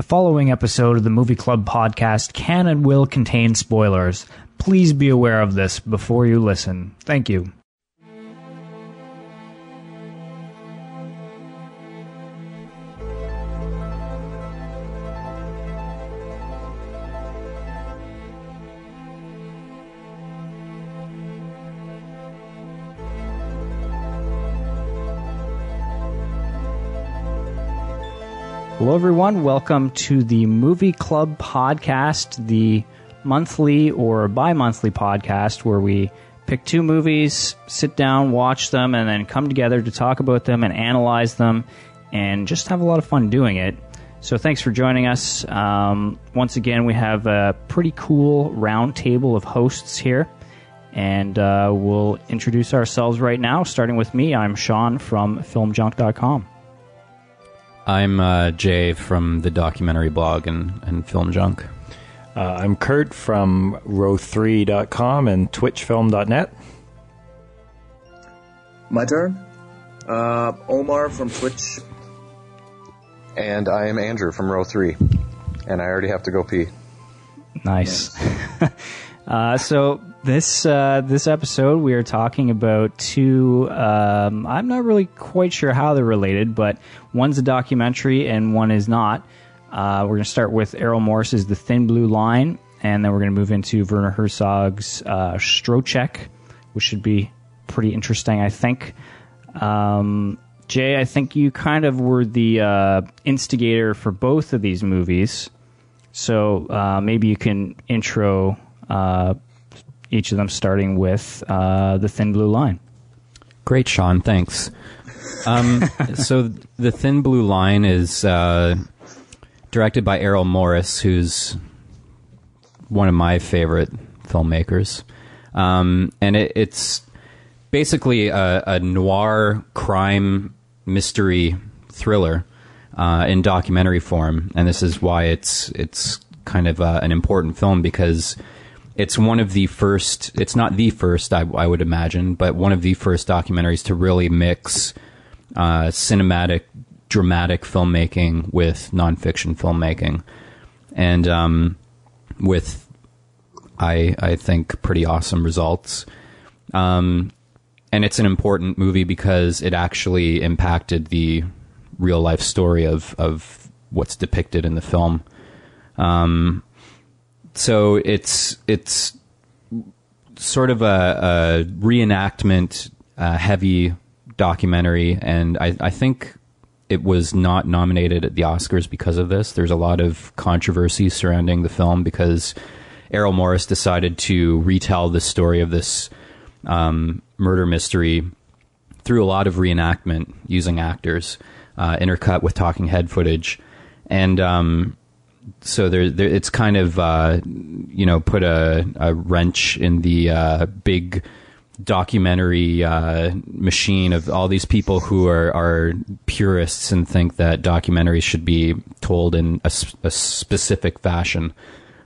The following episode of the Movie Club podcast can and will contain spoilers. Please be aware of this before you listen. Thank you. Hello, everyone. Welcome to the Movie Club podcast, the monthly or bi monthly podcast where we pick two movies, sit down, watch them, and then come together to talk about them and analyze them and just have a lot of fun doing it. So, thanks for joining us. Um, once again, we have a pretty cool round table of hosts here. And uh, we'll introduce ourselves right now, starting with me. I'm Sean from FilmJunk.com. I'm uh, Jay from the documentary blog and, and Film Junk. Uh, I'm Kurt from row3.com and twitchfilm.net. My turn. Uh, Omar from Twitch. And I am Andrew from row three. And I already have to go pee. Nice. uh, so this uh, this episode, we are talking about two. Um, I'm not really quite sure how they're related, but one's a documentary and one is not. Uh, we're going to start with Errol Morris's The Thin Blue Line, and then we're going to move into Werner Herzog's uh, Stroszek, which should be pretty interesting, I think. Um, Jay, I think you kind of were the uh, instigator for both of these movies, so uh, maybe you can intro uh, each of them, starting with uh, The Thin Blue Line. Great, Sean. Thanks. Um, so, The Thin Blue Line is uh, directed by Errol Morris, who's one of my favorite filmmakers. Um, and it, it's basically a, a, noir crime mystery thriller uh, in documentary form, and this is why it's it's kind of uh, an important film because it's one of the first. It's not the first, I, I would imagine, but one of the first documentaries to really mix uh, cinematic, dramatic filmmaking with nonfiction filmmaking, and um, with I I think pretty awesome results. Um, and it's an important movie because it actually impacted the real life story of of what's depicted in the film. Um, so it's it's sort of a, a reenactment uh, heavy documentary, and I, I think it was not nominated at the Oscars because of this. There's a lot of controversy surrounding the film because Errol Morris decided to retell the story of this um, murder mystery through a lot of reenactment using actors, uh, intercut with talking head footage, and um, so there, there, it's kind of uh, you know put a, a wrench in the uh, big documentary uh, machine of all these people who are, are purists and think that documentaries should be told in a, a specific fashion.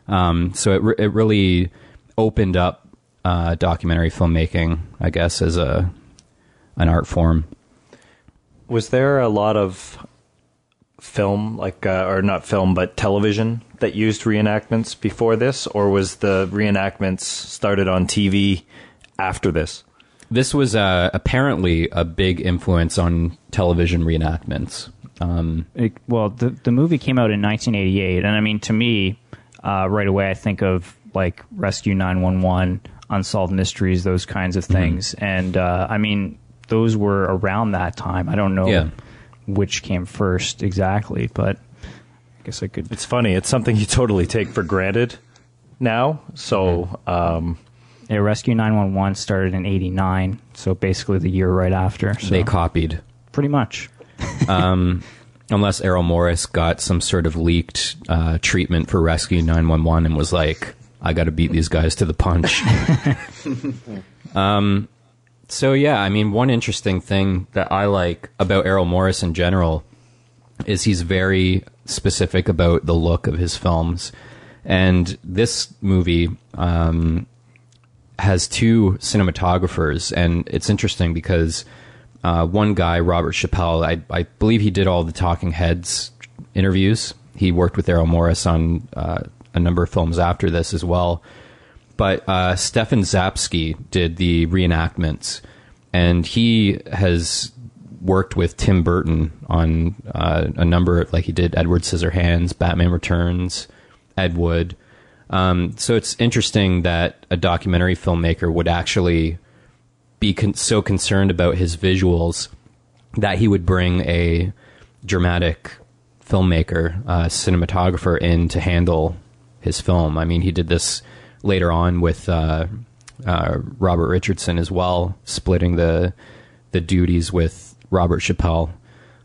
Um, so it re- it really opened up uh, documentary filmmaking, I guess, as a an art form. Was there a lot of film, like uh, or not film, but television that used reenactments before this, or was the reenactments started on TV after this? This was uh, apparently a big influence on television reenactments. Um, It, well, the the movie came out in 1988, and I mean, to me, uh, right away, I think of like Rescue 911, Unsolved Mysteries, those kinds of things, and uh, I mean, those were around that time. I don't know Yeah. Which came first exactly, but I guess I could. It's funny. It's something you totally take for granted now. So, um, Yeah, Rescue 911 started in 89, so basically the year right after. So They copied, pretty much. Um, unless Errol Morris got some sort of leaked uh, treatment for Rescue 911 and was like, "I got to beat these guys to the punch." um, so yeah, I mean, one interesting thing that I like about Errol Morris in general is he's very specific about the look of his films, and this movie um, has two cinematographers, and it's interesting because uh, one guy, Robert Chappell, I, I believe he did all the Talking Heads interviews he worked with Errol Morris on uh, a number of films after this as well. But uh, Stefan Czapsky did the reenactments, and he has worked with Tim Burton on uh, a number of, like he did Edward Scissorhands, Batman Returns, Ed Wood. Um, so it's interesting that a documentary filmmaker would actually be con- so concerned about his visuals that he would bring a dramatic filmmaker, uh, cinematographer in to handle his film. I mean, he did this later on with uh, uh, Robert Richardson as well, splitting the the duties with Robert Chappell.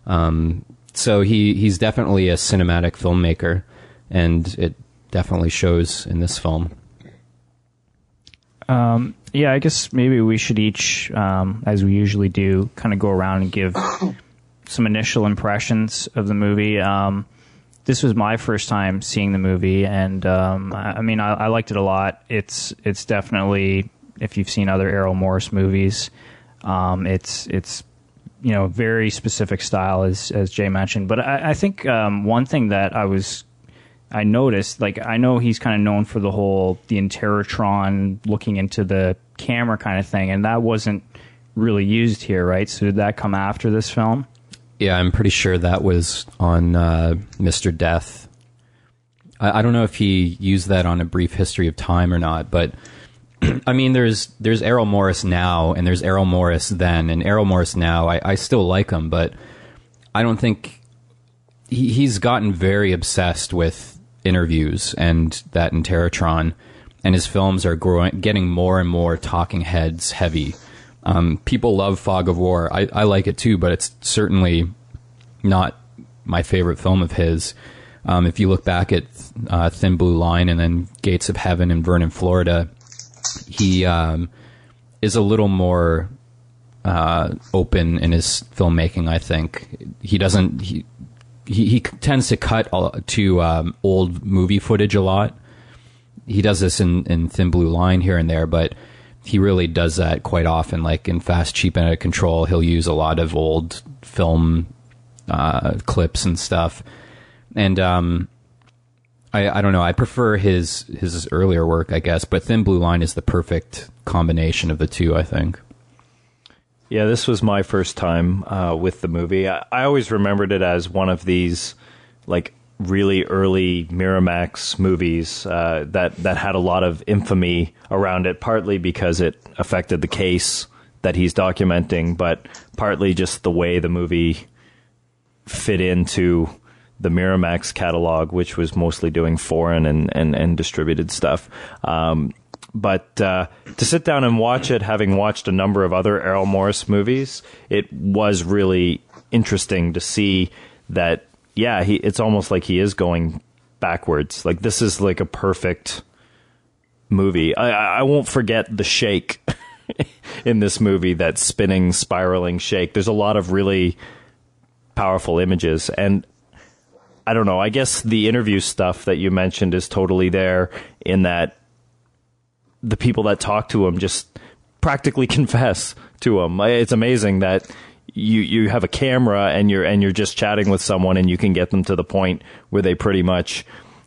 Um, so he he's definitely a cinematic filmmaker, and it definitely shows in this film. Um, yeah, I guess maybe we should each, um, as we usually do, kind of go around and give some initial impressions of the movie. Um, this was my first time seeing the movie, and um, I, mean, I, I liked it a lot. It's it's definitely if you've seen other Errol Morris movies, um, it's it's you know very specific style as as Jay mentioned. But I, I think um, one thing that I was I noticed, like I know he's kind of known for the whole the Interrotron looking into the camera kind of thing, and that wasn't really used here, right? So did that come after this film? Yeah, I'm pretty sure that was on uh, Mr. Death. I, I don't know if he used that on a brief history of time or not, but I mean, there's there's Errol Morris now, and there's Errol Morris then, and Errol Morris now. I, I still like him, but I don't think he, he's gotten very obsessed with interviews and that Interrotron, and his films are growing, getting more and more talking heads heavy. Um, people love Fog of War. I, I like it too, but it's certainly not my favorite film of his. Um, if you look back at uh, Thin Blue Line and then Gates of Heaven and Vernon, Florida, he um, is a little more uh, open in his filmmaking. I think he doesn't. He he, he tends to cut to um, old movie footage a lot. He does this in, in Thin Blue Line here and there, but he really does that quite often. Like in Fast, Cheap, and Out of Control, he'll use a lot of old film uh, clips and stuff. And um, I, I don't know. I prefer his his earlier work, I guess. But Thin Blue Line is the perfect combination of the two. I think. Yeah, this was my first time uh, with the movie. I, I always remembered it as one of these like really early Miramax movies uh, that that had a lot of infamy around it, partly because it affected the case that he's documenting, but partly just the way the movie fit into the Miramax catalog, which was mostly doing foreign and, and, and distributed stuff. Um, but uh, to sit down and watch it, having watched a number of other Errol Morris movies, it was really interesting to see that. Yeah, he. It's almost like he is going backwards. Like this is like a perfect movie. I, I won't forget the shake in this movie. That spinning, spiraling shake. There's a lot of really powerful images and I don't know. I guess the interview stuff that you mentioned is totally there in that the people that talk to him just practically confess to him. It's amazing that you you have a camera and you're and you're just chatting with someone and you can get them to the point where they pretty much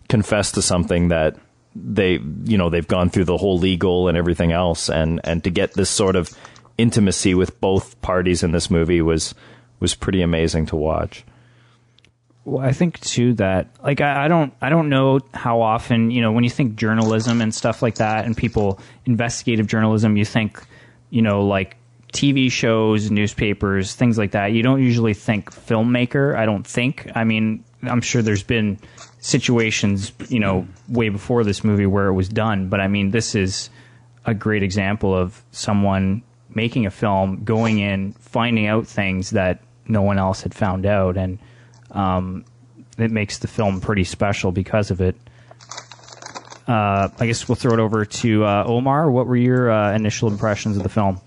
confess to something that they you know they've gone through the whole legal and everything else and and to get this sort of intimacy with both parties in this movie was was pretty amazing to watch. Well, I think too that like I, I don't I don't know how often you know when you think journalism and stuff like that and people investigative journalism you think you know like TV shows newspapers things like that you don't usually think filmmaker I don't think I mean I'm sure there's been situations you know way before this movie where it was done but I mean this is a great example of someone making a film going in finding out things that no one else had found out and um, it makes the film pretty special because of it. Uh, I guess we'll throw it over to uh, Omar. What were your uh, initial impressions of the film?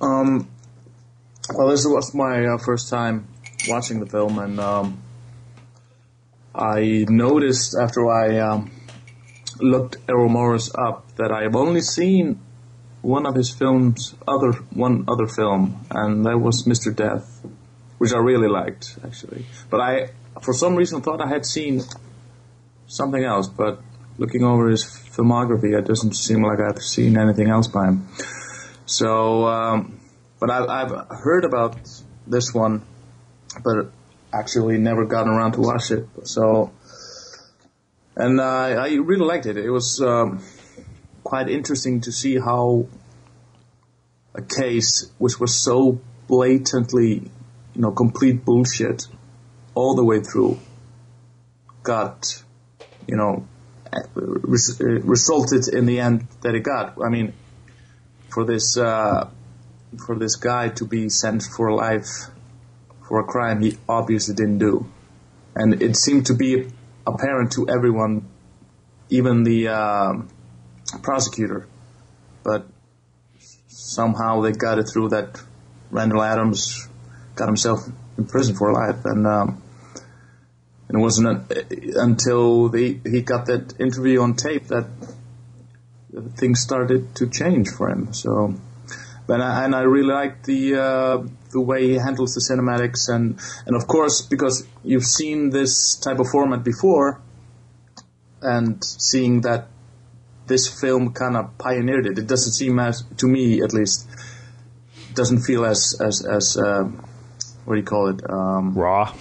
Um, well, this was my uh, first time watching the film, and um, I noticed after I um, looked Errol Morris up that I have only seen one of his films, other one other film, and that was Mr. Death, which I really liked actually. But I for some reason, thought I had seen something else, but looking over his filmography, it doesn't seem like I've seen anything else by him. So, um, but I've, I've heard about this one, but actually never gotten around to watch it. So, and I really liked it. It was um, quite interesting to see how a case which was so blatantly, you know, complete bullshit all the way through got, you know, res- resulted in the end that it got. I mean, for this uh, for this guy to be sent for life for a crime he obviously didn't do, and it seemed to be apparent to everyone, even the uh, prosecutor, but somehow they got it through that Randall Adams got himself in prison for life, and um, and it wasn't until the, he got that interview on tape that things started to change for him. So, but I, and I really like the uh, the way he handles the cinematics, and and of course because you've seen this type of format before, and seeing that this film kind of pioneered it. It doesn't seem as to me at least doesn't feel as as as uh, what do you call it um, Raw.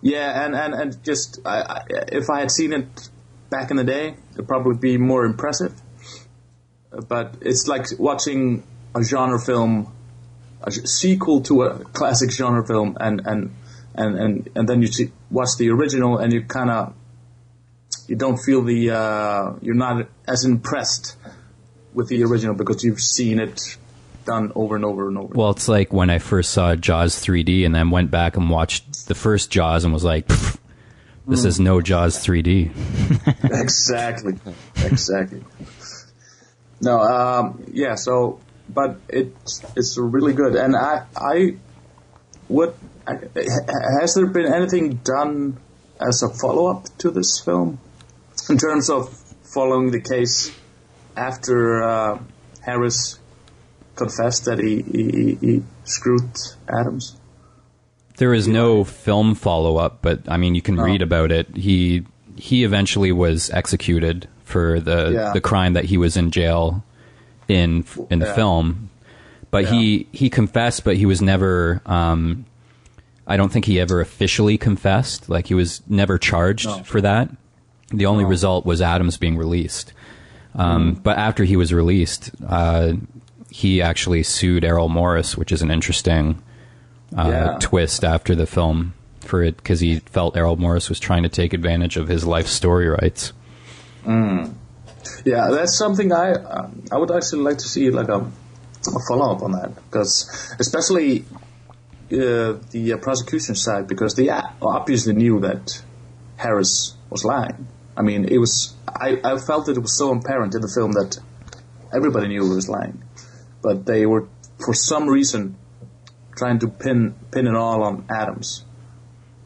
yeah, and and and just I, I, if I had seen it back in the day, it'd probably be more impressive. But it's like watching a genre film, a sequel to a classic genre film, and and and and, and then you see, watch the original, and you kind of you don't feel the uh, you're not as impressed with the original because you've seen it done over and over and over. Well, it's like when I first saw Jaws 3D and then went back and watched the first Jaws and was like, "Pff, this is no Jaws 3D. exactly, exactly. No, um, yeah. So, but it's it's really good, and I I what has there been anything done as a follow up to this film in terms of following the case after uh, Harris confessed that he, he, he screwed Adams? There is no film follow up, but I mean, you can read about it. He he eventually was executed for the Yeah. the crime that he was in jail in in the Yeah. film. But he he confessed, but he was never. Um, I don't think he ever officially confessed. Like he was never charged No. for that. The only result was Adams being released. Um, Mm-hmm. But after he was released, uh, he actually sued Errol Morris, which is an interesting uh, Yeah. twist after the film for it because he felt Errol Morris was trying to take advantage of his life story rights. Yeah, that's something I uh, I would actually like to see like a, a follow up on that because especially uh, the uh, prosecution side because they obviously knew that Harris was lying. I mean, it was I, I felt that it was so apparent in the film that everybody knew he was lying, but they were for some reason trying to pin pin it all on Adams.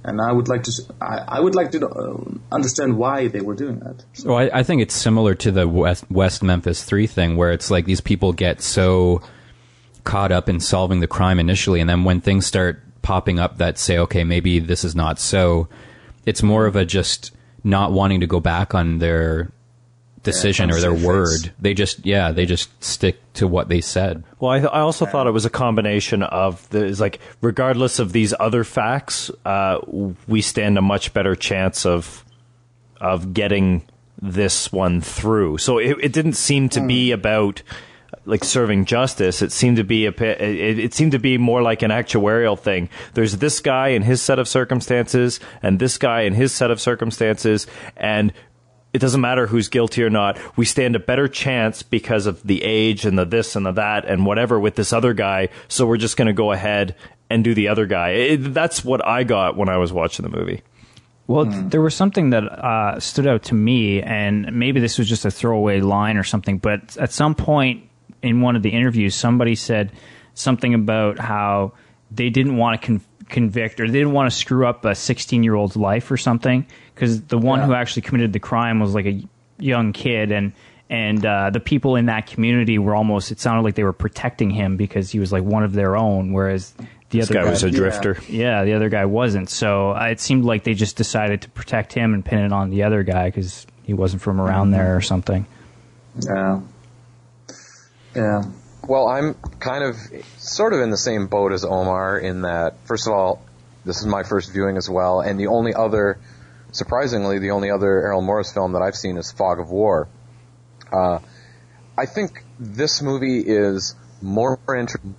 And I would like to, I, I would like to uh, understand why they were doing that. So I, I think it's similar to the West, West Memphis Three thing, where it's like these people get so caught up in solving the crime initially, and then when things start popping up that say, okay, maybe this is not so, it's more of a just not wanting to go back on their decision or their word. face. They just, yeah, they just stick to what they said. Well, I, th- I also thought it was a combination of the is like regardless of these other facts, uh, we stand a much better chance of of getting this one through. So it, it didn't seem to be about like serving justice. It seemed to be a it, it seemed to be more like an actuarial thing. There's this guy and his set of circumstances, and this guy and his set of circumstances, and it doesn't matter who's guilty or not. We stand a better chance because of the age and the this and the that and whatever with this other guy. So we're just going to go ahead and do the other guy. It, that's what I got when I was watching the movie. Well, there was something that uh, stood out to me, and maybe this was just a throwaway line or something, but at some point in one of the interviews, somebody said something about how they didn't want to con- convict or they didn't want to screw up a 16 year old's life or something because the one who actually committed the crime was like a young kid and and uh, the people in that community were almost it sounded like they were protecting him because he was like one of their own whereas the This other guy was a drifter. yeah, the other guy wasn't. So uh, it seemed like they just decided to protect him and pin it on the other guy because he wasn't from around there or something. Yeah. Yeah. Well, I'm kind of sort of in the same boat as Omar in that, first of all, this is my first viewing as well, and the only other, surprisingly, the only other Errol Morris film that I've seen is Fog of War. Uh, I think this movie is more interesting.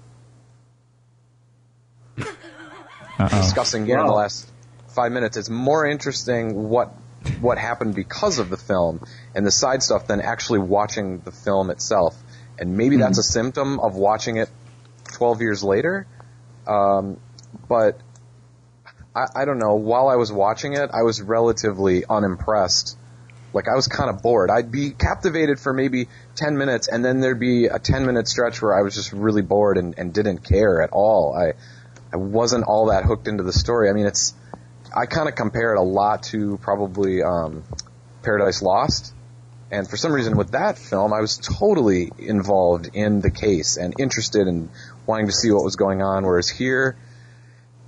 discussing again in the last five minutes. It's more interesting what what happened because of the film and the side stuff than actually watching the film itself. And maybe that's a symptom of watching it 12 years later. Um, but I, I don't know. While I was watching it, I was relatively unimpressed. Like I was kind of bored. I'd be captivated for maybe 10 minutes, and then there'd be a 10 minute stretch where I was just really bored and, and didn't care at all. I I wasn't all that hooked into the story. I mean, it's I kind of compare it a lot to probably um, Paradise Lost, and for some reason with that film, I was totally involved in the case and interested in wanting to see what was going on. Whereas here,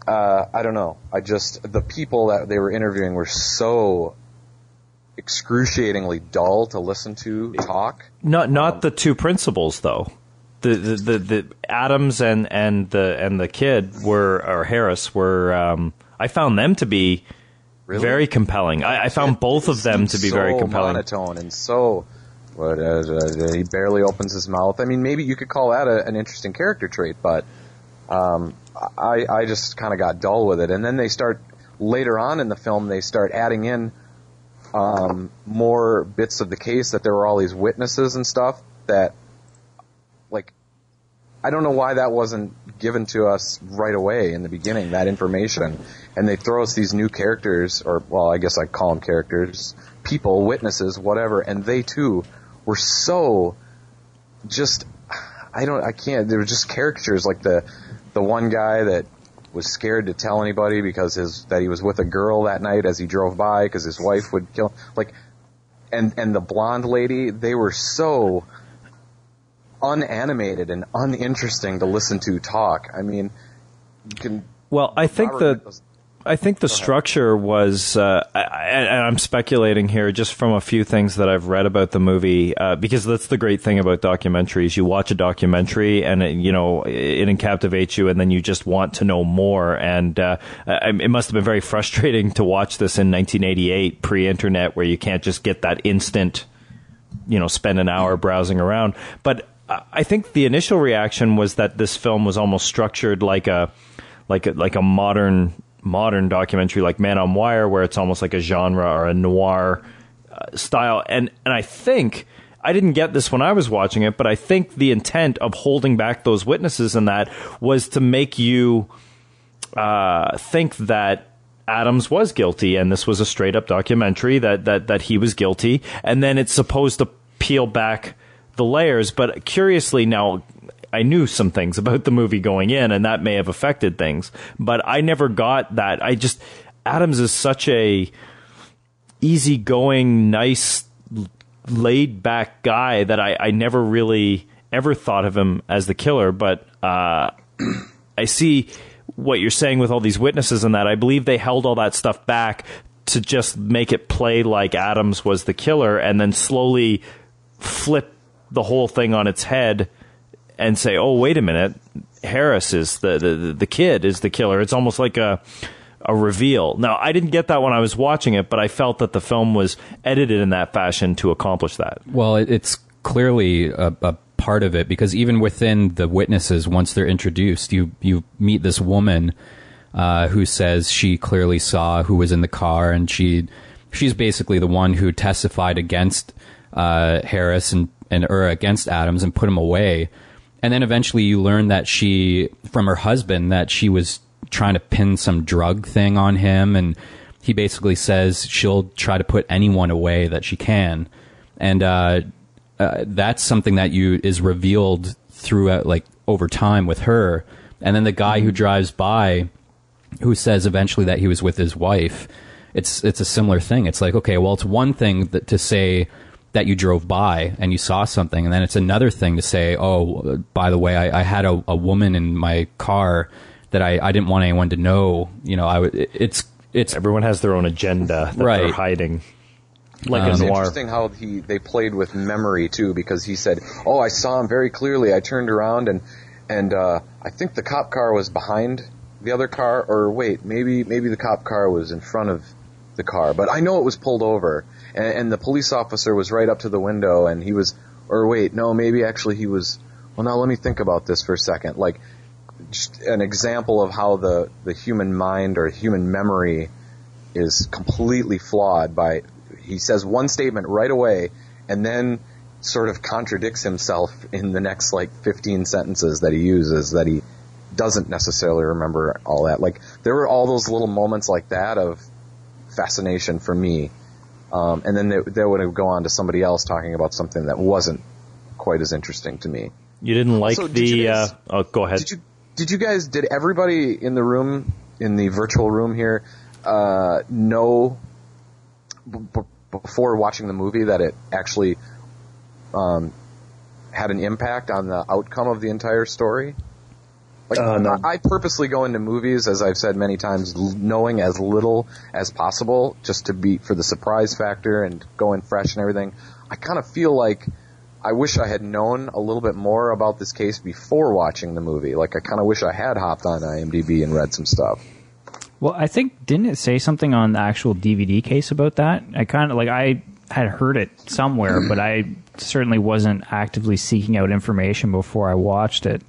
uh, I don't know. I just the people that they were interviewing were so excruciatingly dull to listen to talk. Not not the two principals though. The, the the the Adams and and the and the kid were or Harris were. Um, I found them to be Really? very compelling. I, I found both of them to be very so compelling. monotone and so. What, uh, he barely opens his mouth. I mean, maybe you could call that a, an interesting character trait, but um, I, I just kind of got dull with it. And then they start later on in the film, they start adding in um, more bits of the case that there were all these witnesses and stuff that, like, I don't know why that wasn't given to us right away in the beginning, that information. And they throw us these new characters, or, well, I guess I call them characters, people, witnesses, whatever, and they too were so just, I don't, I can't, they were just caricatures, like the, the one guy that was scared to tell anybody because his, that he was with a girl that night as he drove by because his wife would kill, like, and, and the blonde lady, they were so, unanimated and uninteresting to listen to talk. I mean, you can. Well, I think Robert the I think the structure was, uh, and I'm speculating here just from a few things that I've read about the movie, uh, because that's the great thing about documentaries. You watch a documentary and, it, you know, it, it captivates you and then you just want to know more. And, uh, it must have been very frustrating to watch this in 1988, pre-internet, where you can't just get that instant, you know, spend an hour browsing around. But I I think the initial reaction was that this film was almost structured like a, like a, like a modern modern documentary like Man on Wire, where it's almost like a genre or a noir uh, style. And and I think I didn't get this when I was watching it, but I think the intent of holding back those witnesses and that was to make you uh, think that Adams was guilty, and this was a straight up documentary that that that he was guilty, and then it's supposed to peel back the layers. But curiously, now I knew some things about the movie going in, and that may have affected things. But I never got that. I just Adams is such a easygoing, nice, laid back guy that I, I never really ever thought of him as the killer. But uh, I see what you're saying with all these witnesses and that. I believe they held all that stuff back to just make it play like Adams was the killer, and then slowly flip the whole thing on its head and say, "Oh, wait a minute, Harris is the the, the kid is the killer." It's almost like a a reveal. Now, I didn't get that when I was watching it, but I felt that the film was edited in that fashion to accomplish that. Well, it's clearly a, a part of it because even within the witnesses, once they're introduced, you you meet this woman uh, who says she clearly saw who was in the car, and she she's basically the one who testified against uh, Harris and and or against Adams and put him away. And then eventually you learn that she from her husband that she was trying to pin some drug thing on him. And he basically says she'll try to put anyone away that she can. And uh, uh, that's something that you is revealed throughout like over time with her. And then the guy who drives by who says eventually that he was with his wife it's it's a similar thing. It's like okay well it's one thing that, to say that you drove by and you saw something and then it's another thing to say oh by the way i, I had a, a woman in my car that I, I didn't want anyone to know. You know, I would. It's it's Everyone has their own agenda that Right. they're hiding. Like Um, It's interesting how he they played with memory too, because he said, "Oh, I saw him very clearly. I turned around and and uh, I think the cop car was behind the other car, or wait, maybe maybe the cop car was in front of the car, but I know it was pulled over, and, and the police officer was right up to the window, and he was, or wait, no, maybe actually he was. Well, now let me think about this for a second. Like, just an example of how the the human mind or human memory is completely flawed by he says one statement right away and then sort of contradicts himself in the next like 15 sentences that he uses that he doesn't necessarily remember all that like there were all those little moments like that of fascination for me um, and then they, they would go on to somebody else talking about something that wasn't quite as interesting to me You didn't like So, did the. you guys- uh, oh, go ahead. did you did you guys did everybody in the room in the virtual room here uh, know b- b- before watching the movie that it actually um, had an impact on the outcome of the entire story? Like, Uh, no. I, I purposely go into movies, as I've said many times, knowing as little as possible, just to be for the surprise factor and go in fresh and everything. I kind of feel like I wish I had known a little bit more about this case before watching the movie. Like, I kind of wish I had hopped on IMDb and read some stuff. Well, I think didn't it say something on the actual DVD case about that? I kind of like I had heard it somewhere, but I certainly wasn't actively seeking out information before I watched it.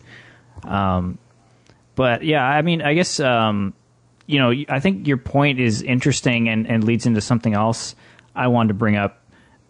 Um, but yeah, I mean, I guess um, you know, I think your point is interesting and, and leads into something else I wanted to bring up,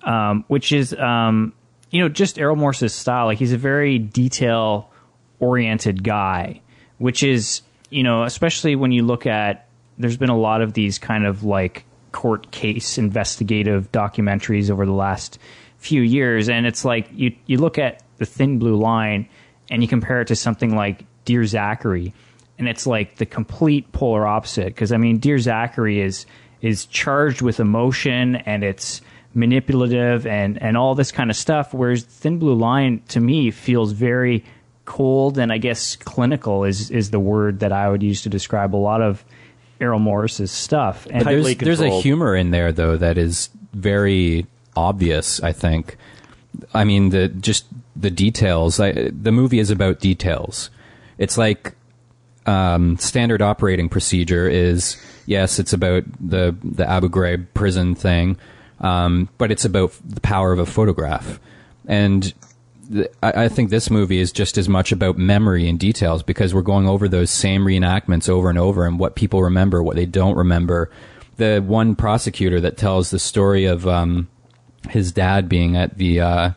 um, which is um, you know just Errol Morse's style. Like he's a very detail oriented guy, which is you know especially when you look at there's been a lot of these kind of like court case investigative documentaries over the last few years and it's like you you look at the thin blue line and you compare it to something like Dear Zachary and it's like the complete polar opposite because I mean Dear Zachary is is charged with emotion and it's manipulative and and all this kind of stuff whereas Thin Blue Line to me feels very cold and I guess clinical is is the word that I would use to describe a lot of Errol Morris's stuff. And Tightly there's there's a humor in there though that is very obvious. I think. I mean the just the details. I, the movie is about details. It's like um, standard operating procedure is yes, it's about the the Abu Ghraib prison thing, um, but it's about the power of a photograph, and th- I, I think this movie is just as much about memory and details because we're going over those same reenactments over and over and what people remember, what they don't remember. The one prosecutor that tells the story of um, his dad being at the uh,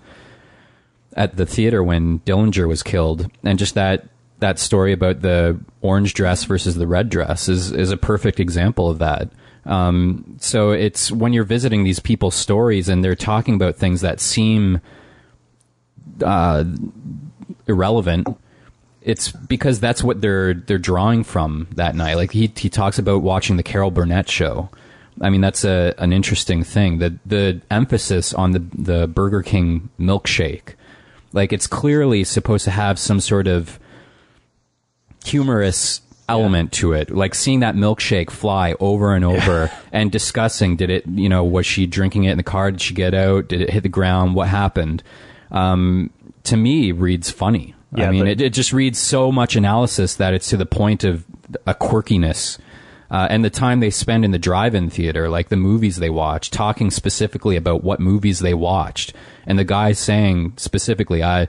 at the theater when Dillinger was killed, and just that that story about the orange dress versus the red dress is is a perfect example of that. Um, so it's when you're visiting these people's stories and they're talking about things that seem uh, irrelevant. It's because that's what they're they're drawing from that night. Like he he talks about watching the Carol Burnett show. I mean that's a an interesting thing. The the emphasis on the the Burger King milkshake, like it's clearly supposed to have some sort of humorous element to it like seeing that milkshake fly over and over and discussing did it you know was she drinking it in the car? Did she get out? Did it hit the ground? What happened? Um, to me reads funny. I mean but- it, it just reads so much analysis that it's to the point of a quirkiness. Uh, and the time they spend in the drive-in theater like the movies they watch talking specifically about what movies they watched and the guy saying specifically i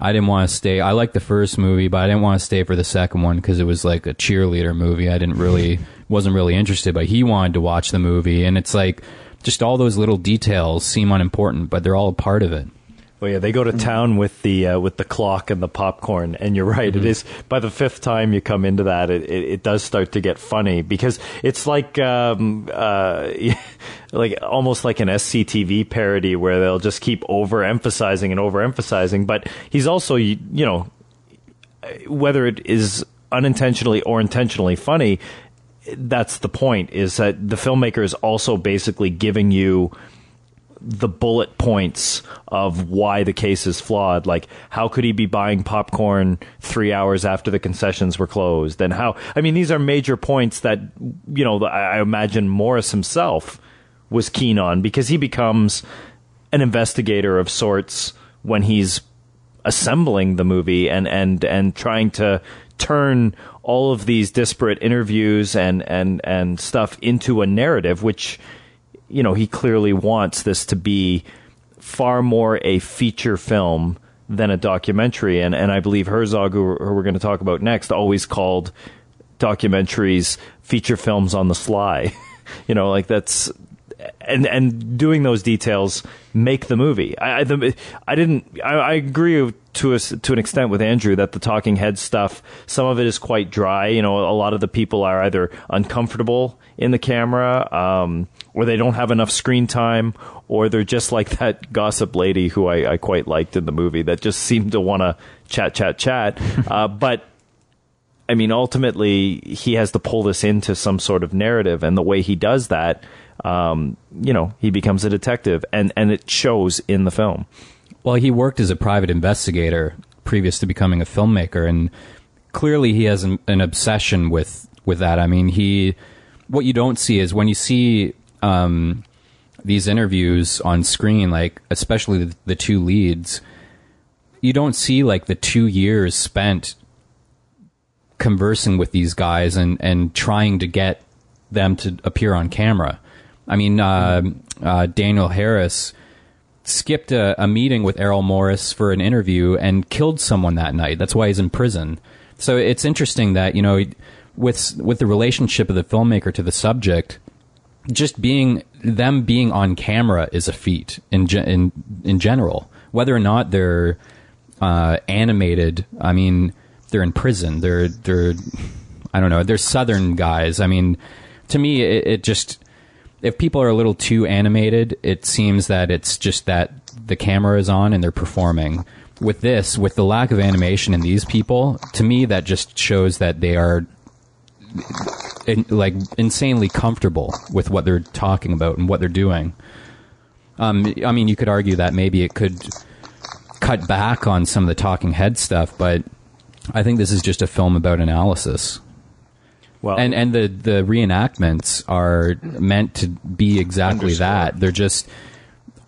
I didn't want to stay. I liked the first movie, but I didn't want to stay for the second one because it was like a cheerleader movie. I didn't really, wasn't really interested, but he wanted to watch the movie. And it's like, just all those little details seem unimportant, but they're all a part of it. Well, yeah, they go to town with the uh, with the clock and the popcorn, and you're right. it is by the fifth time you come into that, it, it, it does start to get funny because it's like um, uh, like almost like an SCTV parody where they'll just keep overemphasizing and overemphasizing. But he's also you, you know whether it is unintentionally or intentionally funny, that's the point. Is that the filmmaker is also basically giving you the bullet points of why the case is flawed. Like, how could he be buying popcorn three hours after the concessions were closed? And how, I mean, these are major points that, you know, I, imagine Morris himself was keen on because he becomes an investigator of sorts when he's assembling the movie and, and, and trying to turn all of these disparate interviews and, and, and stuff into a narrative, which, you know, he clearly wants this to be far more a feature film than a documentary. And, and I believe Herzog, who, who we're going to talk about next, always called documentaries feature films on the sly. you know, like that's and and doing those details make the movie. I I, the, I didn't. I, I agree to a, to an extent with Andrew that the talking head stuff, some of it is quite dry. You know, a lot of the people are either uncomfortable in the camera, um, or they don't have enough screen time, or they're just like that gossip lady who I, I quite liked in the movie that just seemed to want to chat, chat, chat. uh, but I mean, ultimately, he has to pull this into some sort of narrative, and the way he does that, um, you know, he becomes a detective, and and it shows in the film. Well, he worked as a private investigator previous to becoming a filmmaker, and clearly he has an, an obsession with with that. I mean, he what you don't see is when you see um, these interviews on screen, like especially the, the two leads, you don't see like the two years spent conversing with these guys and and trying to get them to appear on camera. I mean, uh, uh, Daniel Harris skipped a, a, meeting with Errol Morris for an interview and killed someone that night. That's why he's in prison. So it's interesting that you know, with with the relationship of the filmmaker to the subject, just being them being on camera is a feat in in in general. Whether or not they're uh, animated, I mean, they're in prison. They're they're I don't know. They're Southern guys. I mean, to me, it, it just if people are a little too animated, it seems that it's just that the camera is on and they're performing. With this, with the lack of animation in these people, to me that just shows that they are in, like insanely comfortable with what they're talking about and what they're doing. Um, I mean, you could argue that maybe it could cut back on some of the talking head stuff, but I think this is just a film about analysis. Well, and and the the reenactments are meant to be exactly that. They're just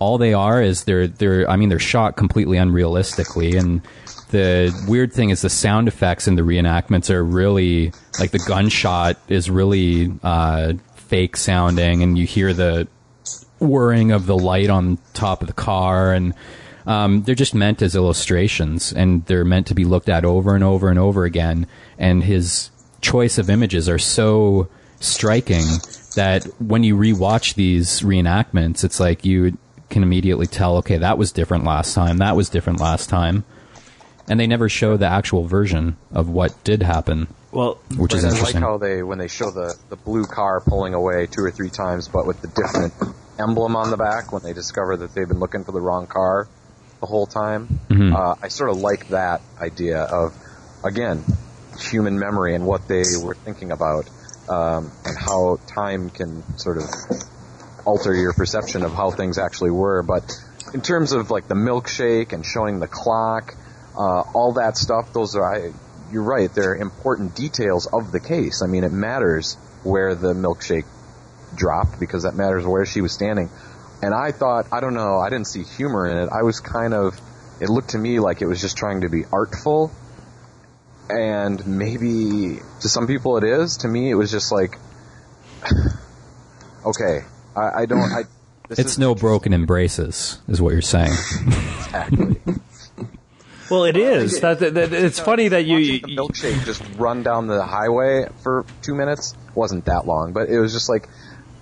all they are is they're they're I mean they're shot completely unrealistically. And the weird thing is the sound effects in the reenactments are really like the gunshot is really uh, fake sounding. And you hear the whirring of the light on top of the car. And um, they're just meant as illustrations. And they're meant to be looked at over and over and over again. And his choice of images are so striking that when you rewatch these reenactments, it's like you can immediately tell, okay, that was different last time, that was different last time. And they never show the actual version of what did happen. Well, which is interesting. I like how they when they show the the blue car pulling away two or three times, but with the different emblem on the back when they discover that they've been looking for the wrong car the whole time. Mm-hmm. Uh, I sort of like that idea of again human memory and what they were thinking about, um, and how time can sort of alter your perception of how things actually were. But in terms of like the milkshake and showing the clock, uh, all that stuff, those are, I, you're right, they're important details of the case. I mean, it matters where the milkshake dropped because that matters where she was standing. And I thought, I don't know, I didn't see humor in it. I was kind of, it looked to me like it was just trying to be artful and maybe to some people it is. To me, it was just like, okay, I, I don't. I, it's no broken embraces, is what you're saying. exactly. Well, it is. That, that, that it's funny that you, the milkshake just run down the highway for two minutes wasn't that long, but it was just like,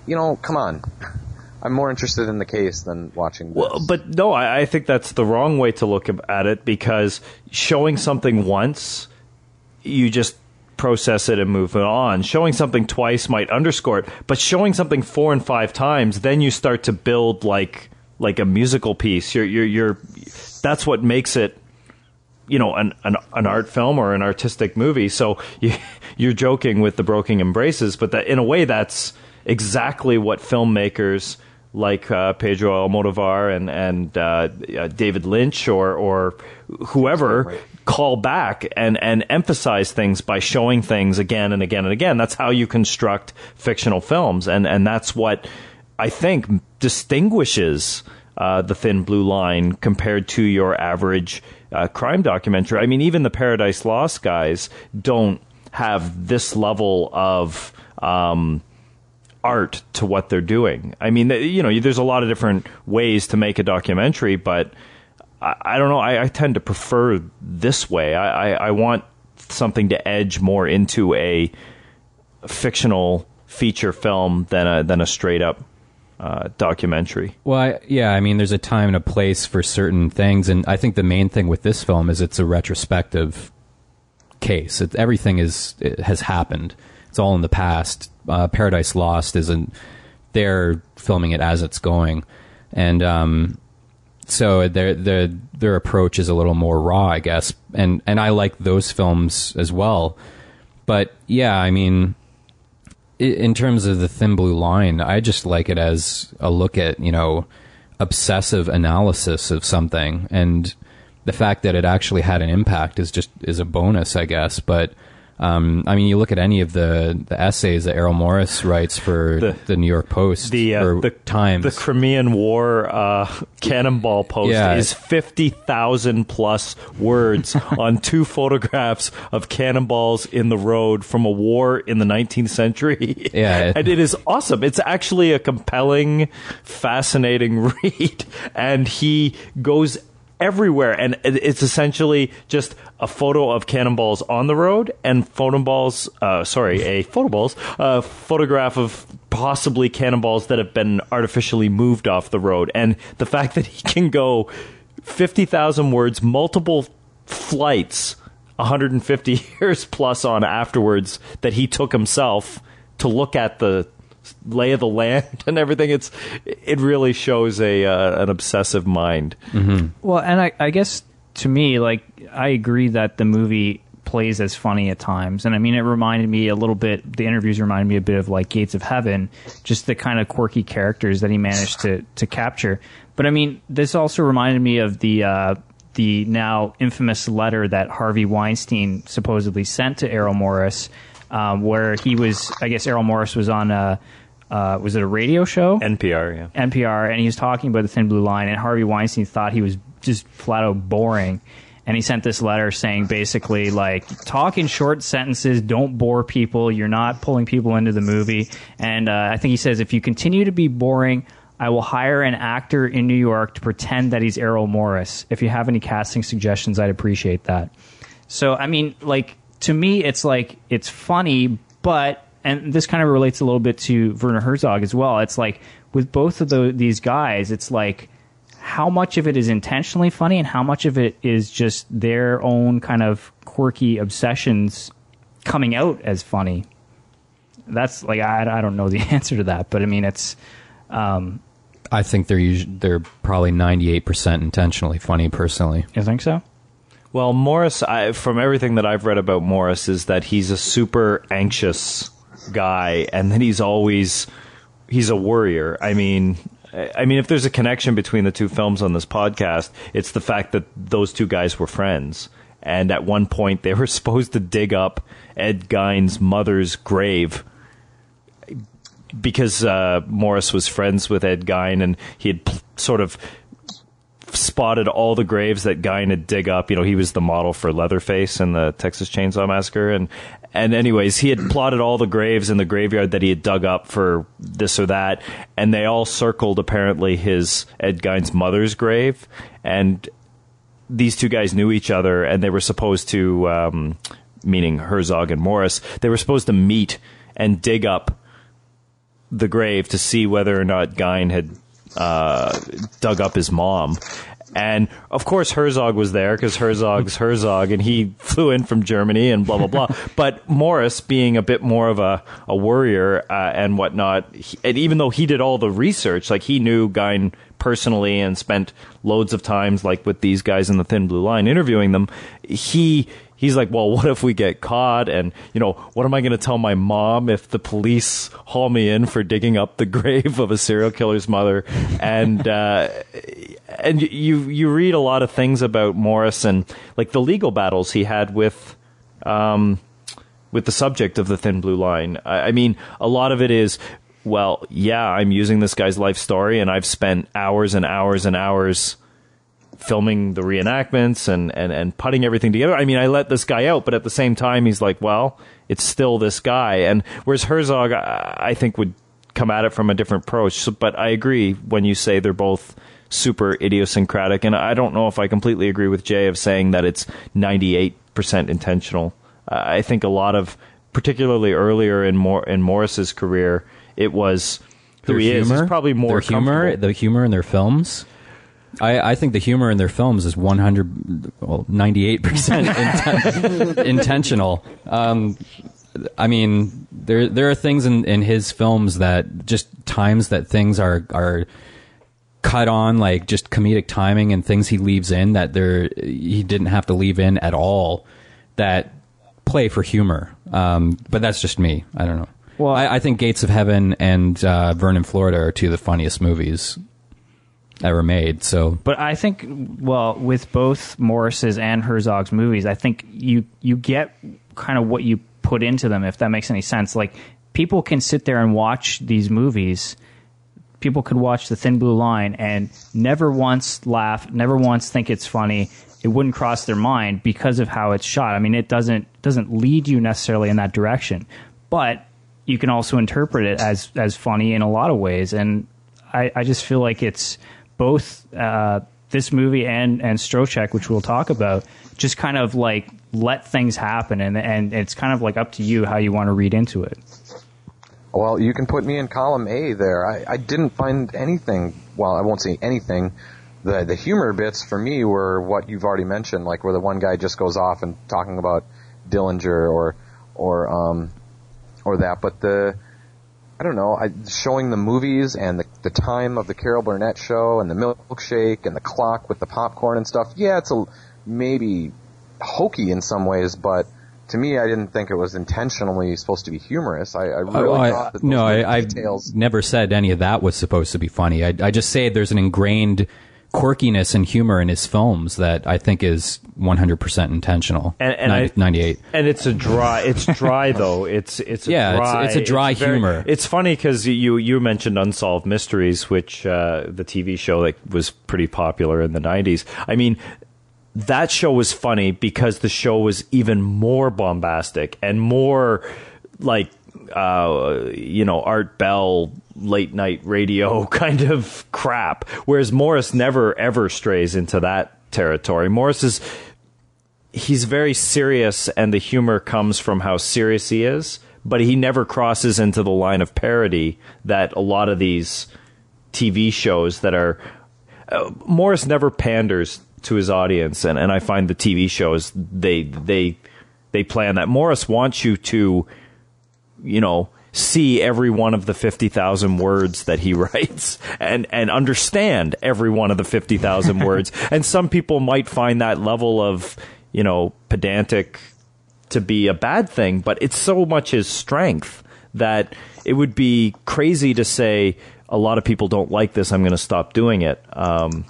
you know, come on. I'm more interested in the case than watching. This. Well, but no, I, I think that's the wrong way to look at it because showing something once you just process it and move on. Showing something twice might underscore it, but showing something four and five times, then you start to build like like a musical piece. You're you're, you're that's what makes it you know an, an an art film or an artistic movie. So you you're joking with the broken embraces, but that in a way that's exactly what filmmakers like uh, Pedro Almodovar and and uh, uh, David Lynch or or whoever Right. Call back and and emphasize things by showing things again and again and again. That's how you construct fictional films, and and that's what I think distinguishes uh, the Thin Blue Line compared to your average uh, crime documentary. I mean, even the Paradise Lost guys don't have this level of. Um, art to what they're doing. I mean, you know, there's a lot of different ways to make a documentary, but I, I don't know. I, I tend to prefer this way. I, I, I want something to edge more into a fictional feature film than a than a straight up uh, documentary. Well, I, yeah, I mean, there's a time and a place for certain things, and I think the main thing with this film is it's a retrospective case. It, everything is has happened. It's all in the past. Uh, Paradise Lost isn't. They're filming it as it's going, and um, so their their their approach is a little more raw, I guess. And and I like those films as well. But yeah, I mean, in terms of the thin blue line, I just like it as a look at you know obsessive analysis of something, and the fact that it actually had an impact is just is a bonus, I guess. But um, I mean, you look at any of the, the essays that Errol Morris writes for the, The- New York Post The uh, or the Times. the Crimean War uh, cannonball post Yeah. is fifty thousand plus words on two photographs of cannonballs in the road from a war in the nineteenth century. Yeah. and it is awesome. It's actually a compelling, fascinating read, and he goes everywhere. And it's essentially just a photo of cannonballs on the road and photoballs uh, sorry a photoballs a photograph of possibly cannonballs that have been artificially moved off the road. And the fact that he can go 50,000 words multiple flights 150 years plus on afterwards that he took himself to look at the lay of the land and everything it's it really shows a uh, an obsessive mind Well, and I, I guess to me, like, I agree that the movie plays as funny at times. And I mean, it reminded me a little bit, the interviews reminded me a bit of like Gates of Heaven, just the kind of quirky characters that he managed to, to capture. But I mean, this also reminded me of the, uh, the now infamous letter that Harvey Weinstein supposedly sent to Errol Morris, um, where he was, I guess Errol Morris was on a, uh, was it a radio show? NPR yeah NPR, and he was talking about the Thin Blue Line, and Harvey Weinstein thought he was just flat out boring. And he sent this letter saying basically, like, talk in short sentences, don't bore people, you're not pulling people into the movie. And uh, I think he says, if you continue to be boring, I will hire an actor in New York to pretend that he's Errol Morris. If you have any casting suggestions, I'd appreciate that. So, I mean, like, to me, it's like, it's funny, but, and this kind of relates a little bit to Werner Herzog as well. It's like, with both of the, these guys, it's like, how much of it is intentionally funny and how much of it is just their own kind of quirky obsessions coming out as funny. That's like, I, I don't know the answer to that, but I mean, it's, um, I think they're usually, they're probably 98% intentionally funny personally. you think so? Well, Morris, I, from everything that I've read about Morris, is that he's a super anxious guy, and that he's always he's a worrier. I mean, I mean, if there's a connection between the two films on this podcast, it's the fact that those two guys were friends, and at one point they were supposed to dig up Ed Gein's mother's grave because uh, Morris was friends with Ed Gein, and he had pl- sort of spotted all the graves that had dig up. You know, he was the model for Leatherface in the Texas Chainsaw Massacre, and and anyways, he had plotted all the graves in the graveyard that he had dug up for this or that, and they all circled apparently his Ed Gein's mother's grave, and these two guys knew each other, and they were supposed to, um, meaning Herzog and Morris, they were supposed to meet and dig up the grave to see whether or not Gein had uh, dug up his mom. And of course, Herzog was there because Herzog's Herzog, and he flew in from Germany and blah blah blah. but Morris, being a bit more of a a worrier uh, and whatnot, he, and even though he did all the research, like he knew Gein personally and spent loads of times, like with these guys in the Thin Blue Line, interviewing them, he he's like, well, what if we get caught? And, you know, what am I going to tell my mom if the police haul me in for digging up the grave of a serial killer's mother? And, uh, and you, you read a lot of things about Morris and like the legal battles he had with, um, with the subject of the thin blue line. I, I mean, a lot of it is, well, yeah, I'm using this guy's life story and I've spent hours and hours and hours filming the reenactments and, and, and putting everything together. I mean, I let this guy out, but at the same time, he's like, well, it's still this guy. And whereas Herzog, I, I think, would come at it from a different approach. So, but I agree when you say they're both super idiosyncratic. And I don't know if I completely agree with Jay of saying that it's 98% intentional. Uh, I think a lot of, particularly earlier in, Mor- in Morris's career, it was who Their he is. humor, He's probably more their humor, the humor in their films. I, I think the humor in their films is 100, well, 98 percent intentional. Um, I mean, there there are things in, in his films that just times that things are are cut on like just comedic timing and things he leaves in that there he didn't have to leave in at all that play for humor. Um, but that's just me. I don't know. Well- I, I think Gates of Heaven and uh, Vernon, Florida are two of the funniest movies ever made. So But I think, well, with both Morris's and Herzog's movies, I think you you get kind of what you put into them, if that makes any sense. Like people can sit there and watch these movies. People could watch The Thin Blue Line and never once laugh, never once think it's funny. It wouldn't cross their mind because of how it's shot. I mean, it doesn't doesn't lead you necessarily in that direction, but you can also interpret it as as funny in a lot of ways. And I, I just feel like it's both uh, this movie and and Stroszek, which we'll talk about, just kind of like let things happen, and and it's kind of like up to you how you want to read into it. Well, you can put me in column A there. I, I didn't find anything. Well, I won't say anything. The the humor bits for me were what you've already mentioned, like where the one guy just goes off and talking about Dillinger or or um or that. But the I don't know, I, showing the movies and the the time of the Carol Burnett show and the milkshake and the clock with the popcorn and stuff. Yeah, it's a maybe hokey in some ways, but to me, I didn't think it was intentionally supposed to be humorous. I, I oh, really Oh, I- thought that no, I, details. never said any of that was supposed to be funny. I, I just say there's an ingrained quirkiness and humor in his films that I think is 100% intentional. And- and Nin- I- 98. and it's a dry. It's dry though. It's it's a Yeah, it's- dry, it's a dry very- humor. It's funny because you you mentioned Unsolved Mysteries, which uh, the TV show that was pretty popular in the '90s. I mean. That show was funny because the show was even more bombastic and more like uh, you know Art Bell late night radio kind of crap. Whereas Morris never ever strays into that territory. Morris is he's very serious and the humor comes from how serious he is but he never crosses into the line of parody that a lot of these tv shows that are uh, morris never panders to his audience and, and i find the tv shows they they they plan that morris wants you to you know see every one of the 50,000 words that he writes and and understand every one of the 50,000 words. And some people might find that level of you know pedantic to be a bad thing but it's so much his strength that it would be crazy to say a lot of people don't like this. I'm going to stop doing it. Um,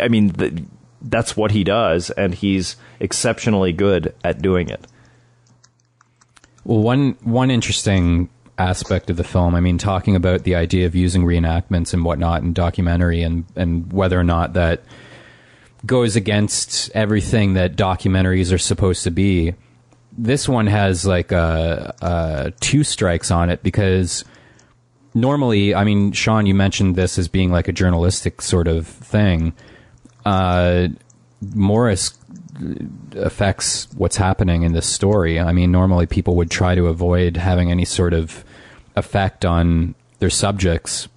I mean the, that's what he does and he's exceptionally good at doing it. Well, one one interesting aspect of the film, I mean, talking about the idea of using reenactments and whatnot in documentary, and and whether or not that goes against everything that documentaries are supposed to be. This one has like a, a two strikes on it because normally, I mean, Sean, you mentioned this as being like a journalistic sort of thing. Uh, Morris affects what's happening in this story. I mean, normally people would try to avoid having any sort of effect on their subjects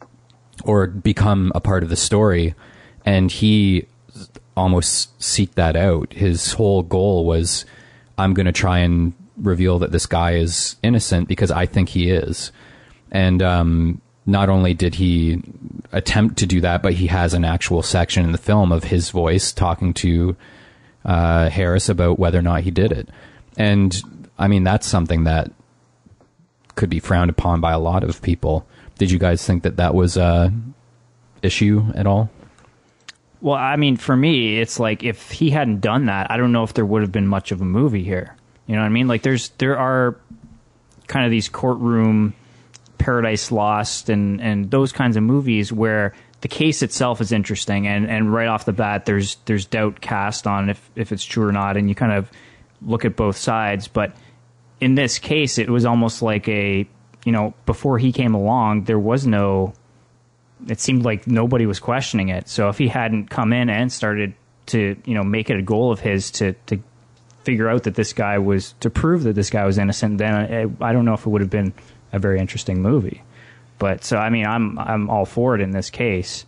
or become a part of the story, and he almost seeked that out. His whole goal was, I'm going to try and reveal that this guy is innocent because I think he is. And um, not only did he attempt to do that, but he has an actual section in the film of his voice talking to uh, Harris about whether or not he did it. And I mean, that's something that could be frowned upon by a lot of people. Did you guys think that that was a issue at all? Well, I mean, for me, it's like if he hadn't done that, I don't know if there would have been much of a movie here. You know what I mean? Like, there's there are kind of these courtroom Paradise Lost and and those kinds of movies where the case itself is interesting and and right off the bat there's there's doubt cast on if if it's true or not and you kind of look at both sides but in this case it was almost like a you know before he came along there was no it seemed like nobody was questioning it so if he hadn't come in and started to you know make it a goal of his to to figure out that this guy was to prove that this guy was innocent then I, I don't know if it would have been a very interesting movie. But so I mean, I'm I'm all for it in this case,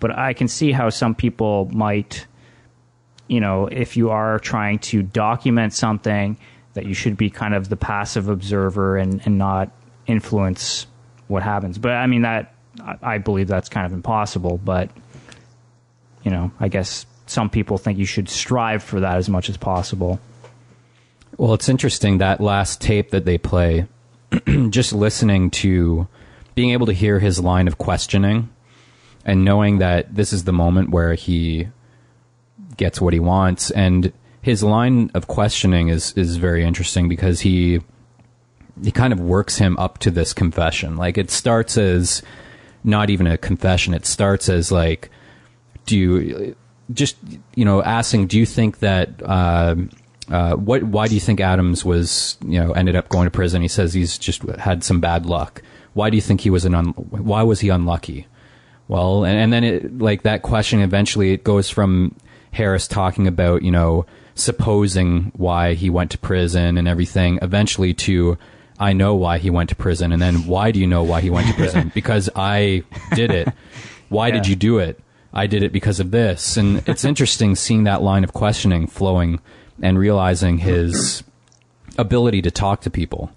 but I can see how some people might, you know, if you are trying to document something, that you should be kind of the passive observer and and not influence what happens. But I mean that I believe that's kind of impossible. But you know, I guess some people think you should strive for that as much as possible. Well, it's interesting that last tape that they play just listening to being able to hear his line of questioning and knowing that this is the moment where he gets what he wants and his line of questioning is is very interesting because he he kind of works him up to this confession like it starts as not even a confession it starts as like do you just you know asking do you think that uh, uh, what? Why do you think Adams was, you know, ended up going to prison? He says he's just had some bad luck. Why do you think he was an? Un- why was he unlucky? Well, and, and then it, like that question eventually it goes from Harris talking about, you know, supposing why he went to prison and everything, eventually to I know why he went to prison, and then why do you know why he went to prison? because I did it. Why yeah. did you do it? I did it because of this. And it's interesting seeing that line of questioning flowing and realizing his ability to talk to people.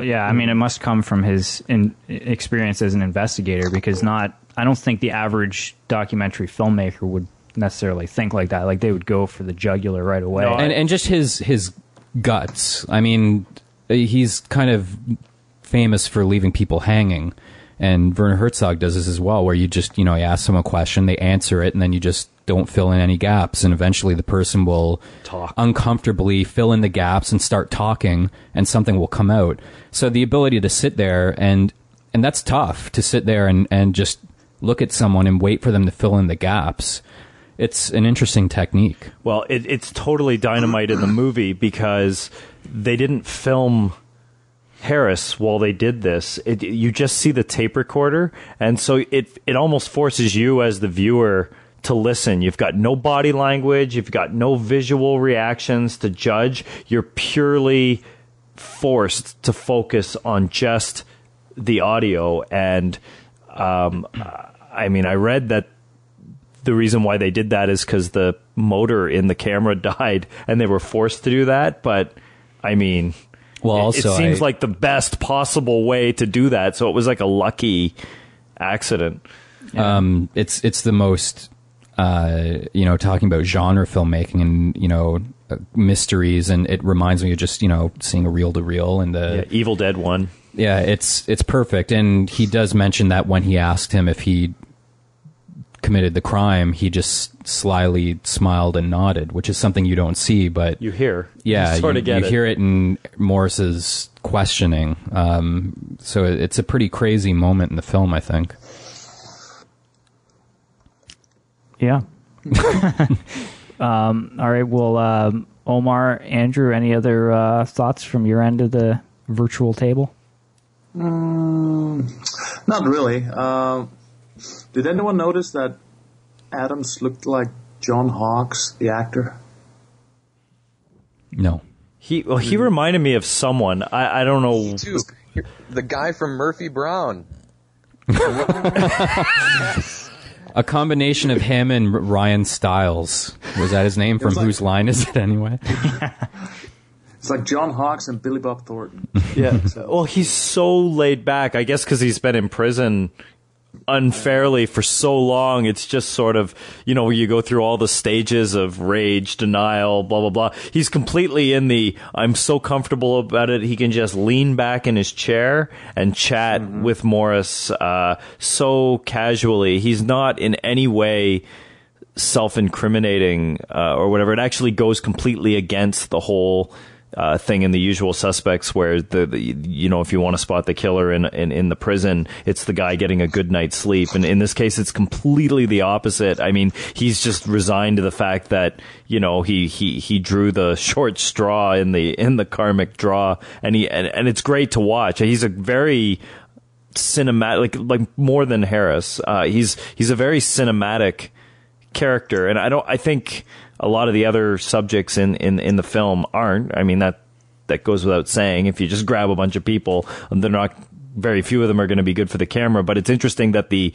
Yeah, I mean, it must come from his in, experience as an investigator because not, I don't think the average documentary filmmaker would necessarily think like that. Like they would go for the jugular right away. No, and, and just his his guts. I mean, he's kind of famous for leaving people hanging. And Werner Herzog does this as well, where you just, you know, you ask them a question, they answer it, and then you just don't fill in any gaps. And eventually the person will Talk. uncomfortably fill in the gaps and start talking, and something will come out. So the ability to sit there and, and that's tough to sit there and, and just look at someone and wait for them to fill in the gaps. It's an interesting technique. Well, it, it's totally dynamite in the movie because they didn't film Harris while they did this. It, you just see the tape recorder, and so it it almost forces you as the viewer to listen. You've got no body language, you've got no visual reactions to judge. You're purely forced to focus on just the audio. And um, I mean, I read that the reason why they did that is because the motor in the camera died and they were forced to do that. But I mean, well, it, also, it seems I, like the best possible way to do that. So it was like a lucky accident. Um, it's it's the most uh, you know, talking about genre filmmaking and you know uh, mysteries, and it reminds me of just you know seeing a reel to reel and the yeah, Evil Dead one. Yeah, it's it's perfect, and he does mention that when he asked him if he committed the crime, he just slyly smiled and nodded, which is something you don't see, but you hear. Yeah, you, sort you, of get you it. hear it in Morris's questioning. Um, so it's a pretty crazy moment in the film, I think. Yeah. um, all right. Well, um, Omar, Andrew, any other uh, thoughts from your end of the virtual table? Mm, not really. Uh, did anyone notice that Adams looked like John Hawkes, the actor? No. He well, he reminded me of someone. I, I don't know. Too. The guy from Murphy Brown. a combination of him and Ryan Stiles. Was that his name? From like, whose line is it anyway? It's like John Hawkes and Billy Bob Thornton. Yeah. well, he's so laid back. I guess because he's been in prison unfairly for so long. It's just sort of, you know, where you go through all the stages of rage, denial, blah, blah, blah. He's completely in the, I'm so comfortable about it. He can just lean back in his chair and chat with Morris, uh, so casually. He's not in any way, self-incriminating uh, or whatever. It actually goes completely against the whole uh, thing in the usual suspects, where the, the you know if you want to spot the killer in, in in the prison, it's the guy getting a good night's sleep, and in this case, it's completely the opposite. I mean, he's just resigned to the fact that you know he he he drew the short straw in the in the karmic draw, and he and, and it's great to watch. He's a very cinematic, like, like more than Harris. Uh, he's he's a very cinematic character, and I don't. I think a lot of the other subjects in in in the film aren't. I mean that that goes without saying. If you just grab a bunch of people, they're not. Very few of them are going to be good for the camera, but it's interesting that the,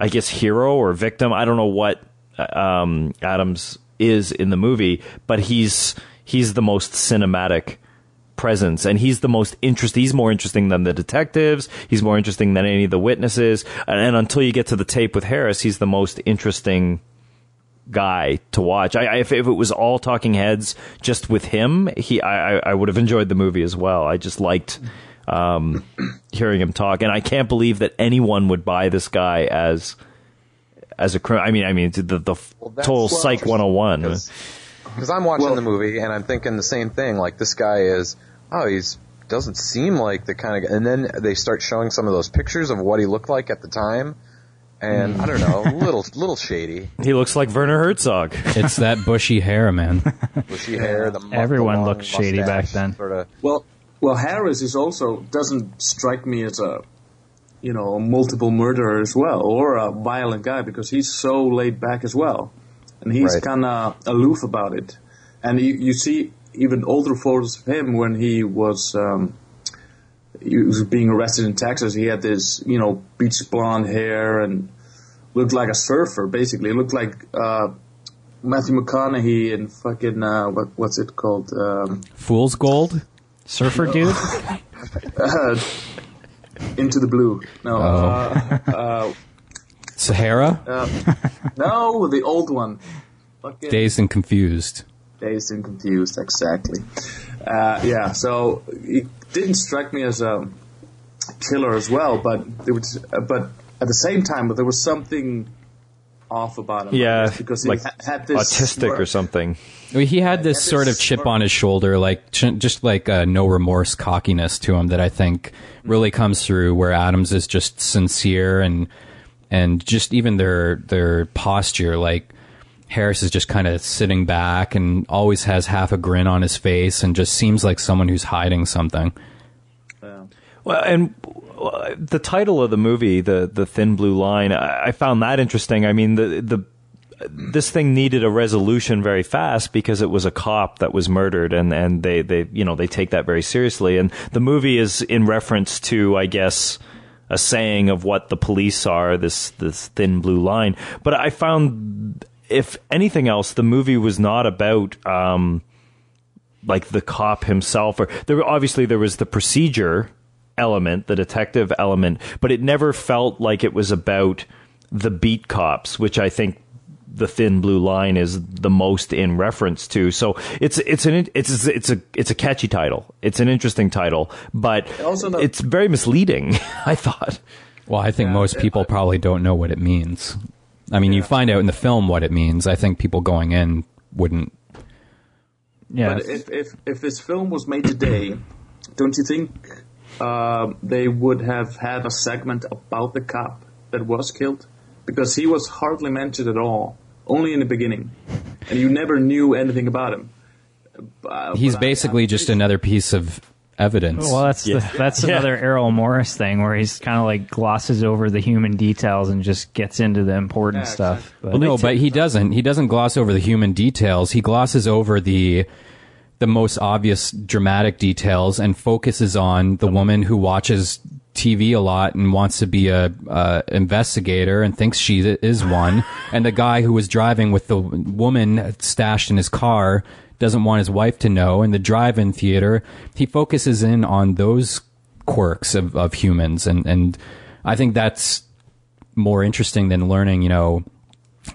I guess, hero or victim. I don't know what um, Adams is in the movie, but he's he's the most cinematic presence and he's the most interesting he's more interesting than the detectives he's more interesting than any of the witnesses and, and until you get to the tape with harris he's the most interesting guy to watch I, I, if, if it was all talking heads just with him he i, I would have enjoyed the movie as well i just liked um, hearing him talk and i can't believe that anyone would buy this guy as as a criminal. i mean i mean the, the Well, that's total well psych 101 Because I'm watching Well- the movie and I'm thinking the same thing. Like this guy is, oh, he's doesn't seem like the kind of. And then they start showing some of those pictures of what he looked like at the time, and I don't know, a little little shady, he looks like werner herzog It's that bushy hair, man. bushy hair. The mu- Everyone the looked shady back then. Sort of. Well, well, Harris is also doesn't strike me as a, you know, a multiple murderer as well, or a violent guy because he's so laid back as well, and he's Right. kind of aloof about it. And you, you see even older photos of him when he was um, he was being arrested in Texas. He had this, you know, beach blonde hair and looked like a surfer. Basically, looked like uh, Matthew McConaughey in fucking uh, what what's it called? Um, Fool's gold. Surfer dude? uh, Into the Blue. No, uh, Sahara. no, the old one. Fucking Dazed and confused. Dazed and confused, exactly. Uh, yeah, so it didn't strike me as a killer as well, but there was, uh, but at the same time, but there was something off about him. Yeah, because he like ha- had this autistic or something. I mean, he had this Yeah, sort of chip smirk. on his shoulder, like ch- just like a no remorse cockiness to him that I think really comes through. Where Adams is just sincere and and just even their their posture, like Harris is just kind of sitting back and always has half a grin on his face and just seems like someone who's hiding something. Well, and uh, the title of the movie, the the thin blue line, I, I found that interesting. I mean, the the this thing needed a resolution very fast because it was a cop that was murdered, and and they they you know they take that very seriously. And the movie is in reference to, I guess. A saying of what the police are, this this thin blue line. But I found, if anything else, the movie was not about um, like the cop himself or there obviously there was the procedure element the detective element but it never felt like it was about the beat cops which i think the thin blue line is the most in reference to. So it's it's an it's it's a it's a catchy title. It's an interesting title but Also not- it's very misleading i thought. Well, I think most people probably don't know what it means. I mean, you find out in the film what it means. I think people going in wouldn't. Yeah. But if, if if this film was made today, don't you think uh, they would have had a segment about the cop that was killed? Because he was hardly mentioned at all, only in the beginning, and you never knew anything about him. Uh, He's but I- basically I'm just another piece of evidence. Well, that's Yeah. the, that's Yeah. another Errol Morris thing where he's kind of like glosses over the human details and just gets into the important Yeah, stuff. exactly. But Well, no, but he doesn't. He doesn't gloss over the human details. He glosses over the the most obvious dramatic details and focuses on the woman who watches TV a lot and wants to be a uh, investigator and thinks she is one, and the guy who was driving with the woman stashed in his car doesn't want his wife to know. And the drive-in theater, he focuses in on those quirks of, of humans, and and I think that's more interesting than learning, you know,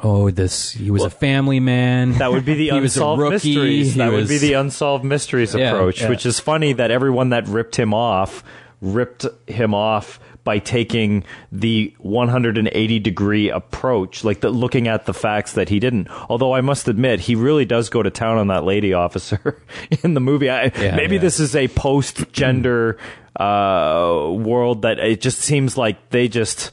oh, this he was a family man. That would be the was unsolved mysteries. he That would be the unsolved mysteries Yeah, approach, yeah. which is funny that everyone that ripped him off ripped him off by taking the 180 degree approach, like the, looking at the facts that he didn't. Although I must admit, he really does go to town on that lady officer in the movie. I, Yeah, maybe yeah. this is a post gender uh, world that it just seems like they just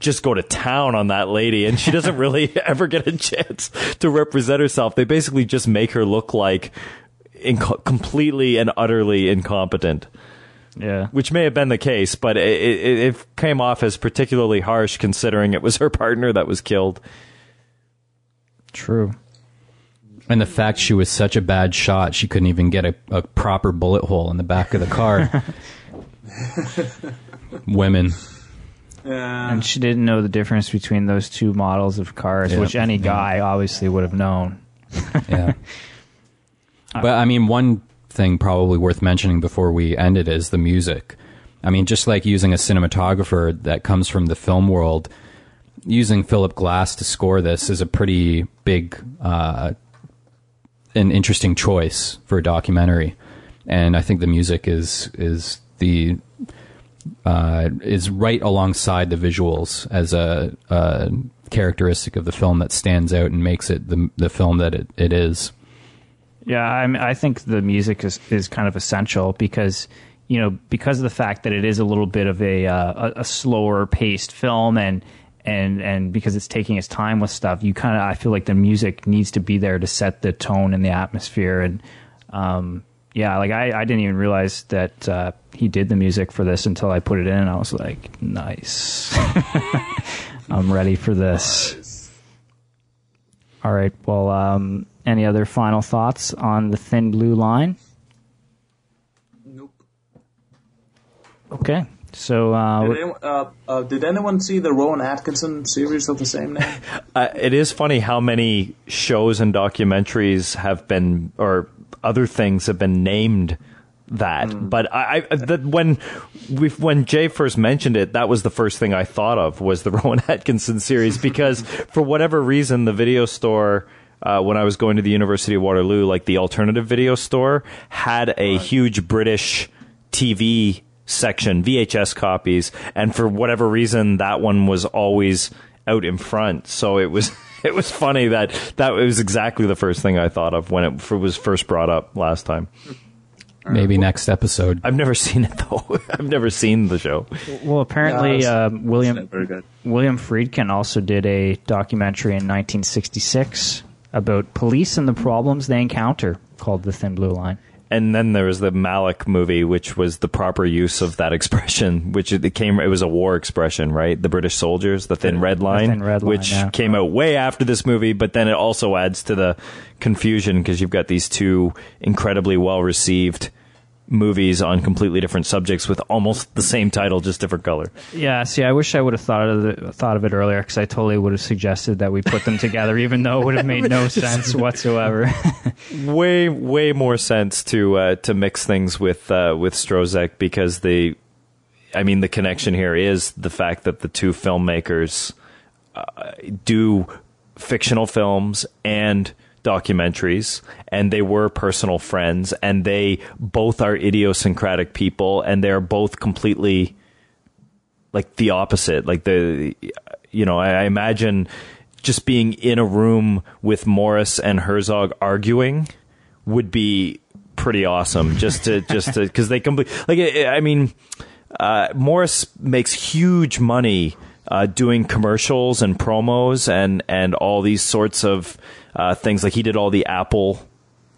just go to town on that lady and she doesn't really ever get a chance to represent herself. They basically just make her look like inco- completely and utterly incompetent, Yeah. which may have been the case, but it, it, it came off as particularly harsh considering it was her partner that was killed. True. And the fact she was such a bad shot, she couldn't even get a, a proper bullet hole in the back of the car. Women. Yeah. And she didn't know the difference between those two models of cars, Yeah. which any guy obviously would have known. Yeah. but I mean, one thing probably worth mentioning before we end it is the music. I mean, just like using a cinematographer that comes from the film world, using Philip Glass to score this is a pretty big, uh, an interesting choice for a documentary. And I think the music is is the uh, is right alongside the visuals as a, a characteristic of the film that stands out and makes it the the film that it, it is. Yeah, I mean, I think the music is, is kind of essential because you know because of the fact that it is a little bit of a uh, a, slower paced film and and and because it's taking its time with stuff, you kind of I feel like the music needs to be there to set the tone and the atmosphere and um, yeah, like I, I didn't even realize that uh, he did the music for this until I put it in, and I was like, nice, I'm ready for this. All right. Well, um, any other final thoughts on the Thin Blue Line? Nope. Okay. So, uh, Did anyone, uh, uh, did anyone see the Rowan Atkinson series of the same name? Uh, it is funny how many shows and documentaries have been, or other things have been named that. But I, I that when we when Jay first mentioned it, that was the first thing I thought of was the Rowan Atkinson series because for whatever reason, the video store. Uh, when I was going to the University of Waterloo, like the alternative video store had a huge British TV section, VHS copies, and for whatever reason, that one was always out in front. So it was it was funny that that was exactly the first thing I thought of when it f- was first brought up last time. Maybe next episode. I've never seen it though. I've never seen the show. well, apparently, Yeah, um, William Very good. William Friedkin also did a documentary in 1966 about police and the problems they encounter, called The Thin Blue Line. And then there was the Malick movie, which was the proper use of that expression, which it came. It was a war expression, right? The British soldiers, the thin red line, Thin Red Line, which yeah. came out way after this movie. But then it also adds to the confusion because you've got these two incredibly well received movies on completely different subjects with almost the same title, just different color. Yeah, see, I wish I would have thought of it, thought of it earlier because I totally would have suggested that we put them together, even though it would have made no sense whatsoever. way way more sense to uh, to mix things with uh, with Stroszek because the I mean the connection here is the fact that the two filmmakers uh, do fictional films and documentaries and they were personal friends and they both are idiosyncratic people and they're both completely like the opposite. Like the, you know, I, I imagine just being in a room with Morris and Herzog arguing would be pretty awesome. Just to, just to, because they complete, like, I mean, uh, Morris makes huge money. Uh, doing commercials and promos and and all these sorts of uh, things like he did all the Apple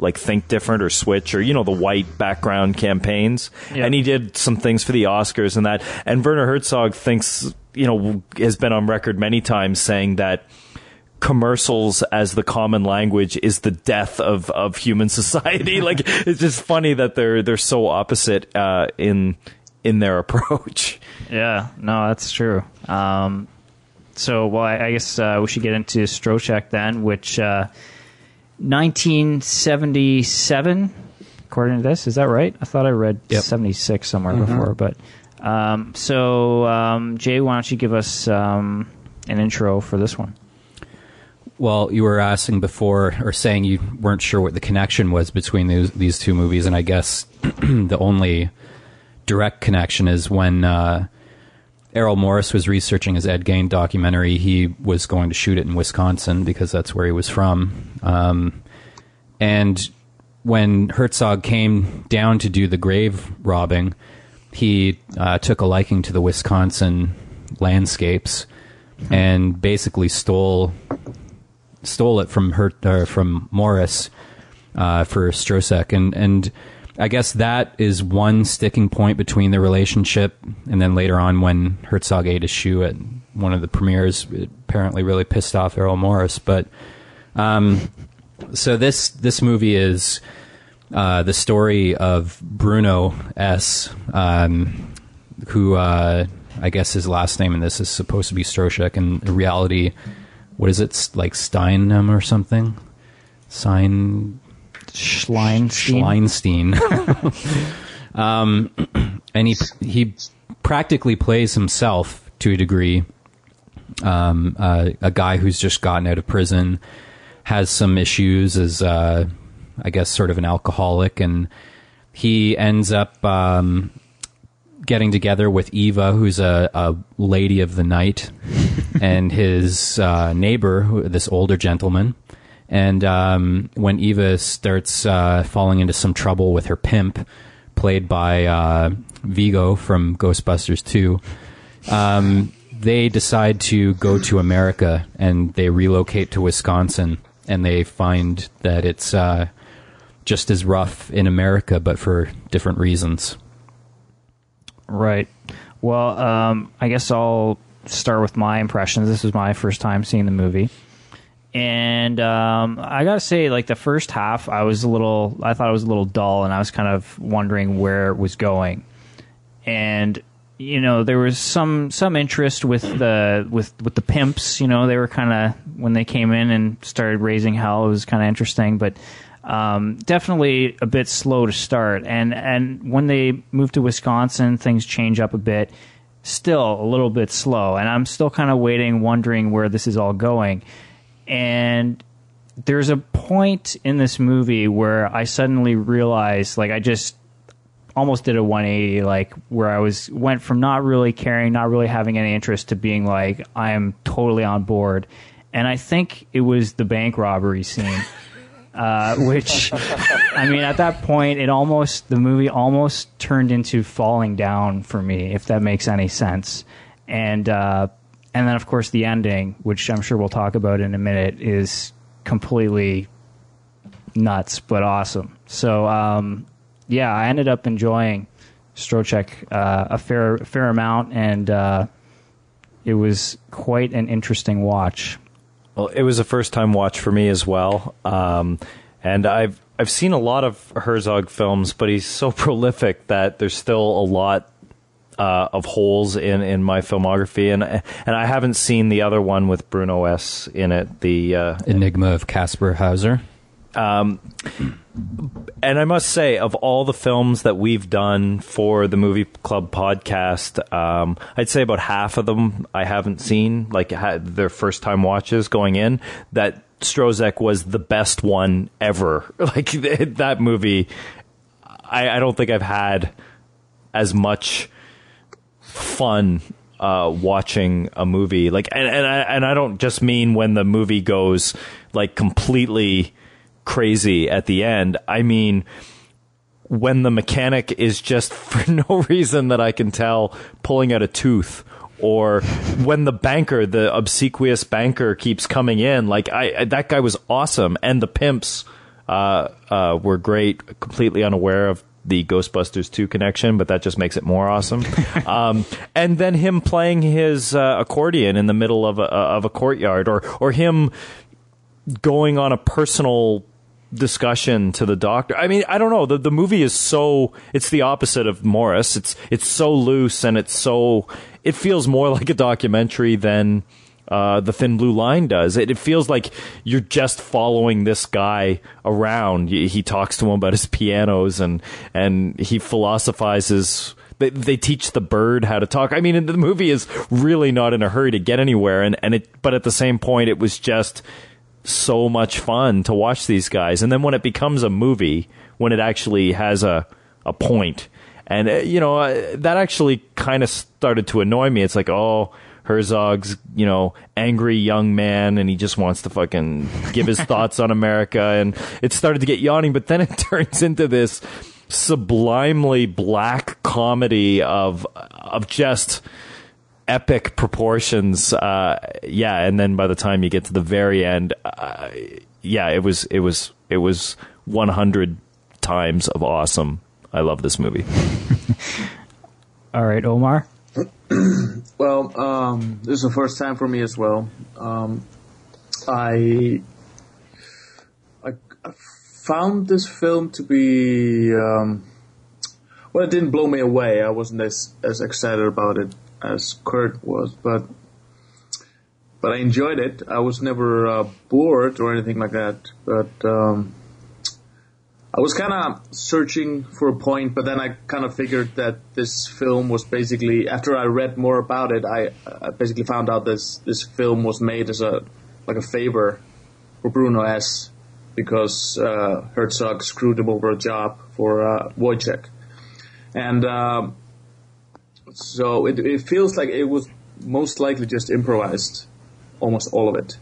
like Think Different or Switch or you know the white background campaigns, Yeah. and he did some things for the Oscars and that. And Werner Herzog thinks you know has been on record many times saying that commercials as the common language is the death of of human society. like it's just funny that they're they're so opposite uh, in in their approach. yeah, no, that's true. Um, so, well, I, I guess uh, we should get into Stroszek then, which uh, 1977, according to this, is that right? I thought I read Yep. 76 somewhere before, but Um, so, um, Jay, why don't you give us um, an intro for this one? Well, you were asking before, or saying you weren't sure what the connection was between these, these two movies, and I guess the only direct connection is when uh, Errol Morris was researching his Ed Gein documentary. He was going to shoot it in Wisconsin because that's where he was from. Um, and when Herzog came down to do the grave robbing, he uh, took a liking to the Wisconsin landscapes and basically stole stole it from her from Morris uh, for Stroszek, and and I guess that is one sticking point between the relationship. And then later on, when Herzog ate a shoe at one of the premieres, it apparently really pissed off Errol Morris. But um, so this this movie is. Uh, the story of Bruno S., um, who uh, I guess his last name in this is supposed to be Stroszek, and in reality, what is it like Steinem or something? Sign Schleinstein. Schleinstein. um, and he he practically plays himself to a degree. Um, uh, a guy who's just gotten out of prison has some issues as uh, I guess sort of an alcoholic, and he ends up um, getting together with Eva, who's a, a lady of the night, and his uh, neighbor, this older gentleman. And um, when Eva starts uh, falling into some trouble with her pimp, played by uh, Vigo from Ghostbusters 2, um, they decide to go to America and they relocate to Wisconsin. And they find that it's uh, just as rough in America, but for different reasons. Right. Well, um, I guess I'll start with my impressions. This was my first time seeing the movie. And um, I gotta say, like the first half, I was a little, I thought it was a little dull, and I was kind of wondering where it was going. And you know, there was some some interest with the with with the pimps. You know, they were kind of when they came in and started raising hell. It was kind of interesting, but um, definitely a bit slow to start. And and when they moved to Wisconsin, things change up a bit. Still a little bit slow, and I'm still kind of waiting, wondering where this is all going. And there's a point in this movie where I suddenly realized, like, I just almost did a 180, like where I was went from not really caring, not really having any interest, to being like, I am totally on board. And I think it was the bank robbery scene. Uh, which I mean, at that point, it almost the movie almost turned into falling down for me, if that makes any sense. And uh, and then of course the ending, which I'm sure we'll talk about in a minute, is completely nuts but awesome. So um, yeah, I ended up enjoying Stroszek uh, a fair fair amount, and uh, it was quite an interesting watch. Well, it was a first time watch for me as well. Um, and I've I've seen a lot of Herzog films, but he's so prolific that there's still a lot uh, of holes in, in my filmography, and and I haven't seen the other one with Bruno S in it, the uh, Enigma of Kaspar Hauser. Um, and I must say, of all the films that we've done for the Movie Club podcast, um, I'd say about half of them I haven't seen, like their first time watches going in. That Stroszek was the best one ever. Like that movie, I, I don't think I've had as much fun uh, watching a movie. Like, and and I, and I don't just mean when the movie goes like completely crazy at the end. I mean when the mechanic is just for no reason that I can tell pulling out a tooth or when the banker, the obsequious banker keeps coming in, like I, that guy was awesome. And the pimps, uh, uh, were great, completely unaware of the Ghostbusters 2 connection, but that just makes it more awesome. um, and then him playing his uh, accordion in the middle of a, of a courtyard or, or him going on a personal discussion to the doctor. I mean, I don't know. The the movie is so it's the opposite of Morris. It's it's so loose and it's so it feels more like a documentary than uh, the Thin Blue Line does. It, it, feels like you're just following this guy around. He talks to him about his pianos and and he philosophizes they, they teach the bird how to talk. I mean, the movie is really not in a hurry to get anywhere, and and it. But at the same point, it was just so much fun to watch these guys. And then when it becomes a movie, when it actually has a a point, and uh, you know uh, that actually kind of started to annoy me. It's like, oh, Herzog's you know angry young man, and he just wants to fucking give his thoughts on America, and it started to get yawning. But then it turns into this sublimely black comedy of of just epic proportions. Uh, yeah, and then by the time you get to the very end, uh, yeah, it was it was it was 100 times of awesome. I love this movie. All right, Omar. Well, um, this is the first time for me as well. Um, I, I, I found this film to be um, well. It didn't blow me away. I wasn't as as excited about it as Kurt was, but but I enjoyed it. I was never uh, bored or anything like that. But um, I was kind of searching for a point, but then I kind of figured that this film was basically after I read more about it, I, I basically found out this this film was made as a like a favor for Bruno S because uh, Herzog screwed him over a job for uh, Woyzeck, and um, so it, it feels like it was most likely just improvised, almost all of it,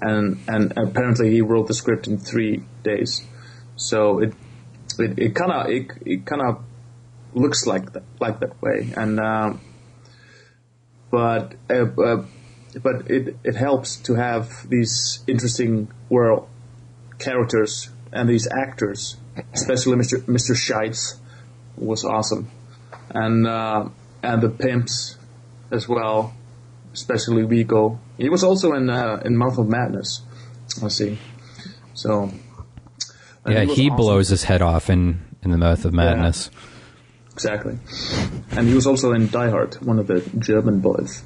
and and apparently he wrote the script in three days. So it it kind of it, it kind of looks like that like that way, and um, but uh, uh, but it it helps to have these interesting world characters and these actors, especially Mr. Mr. Scheitz was awesome, and uh, and the pimps as well, especially Vigo. He was also in uh, in Month of Madness. I see. So and Yeah, he awesome. blows his head off in in the mouth of madness. Exactly. And he was also in Die Hard, one of the German boys.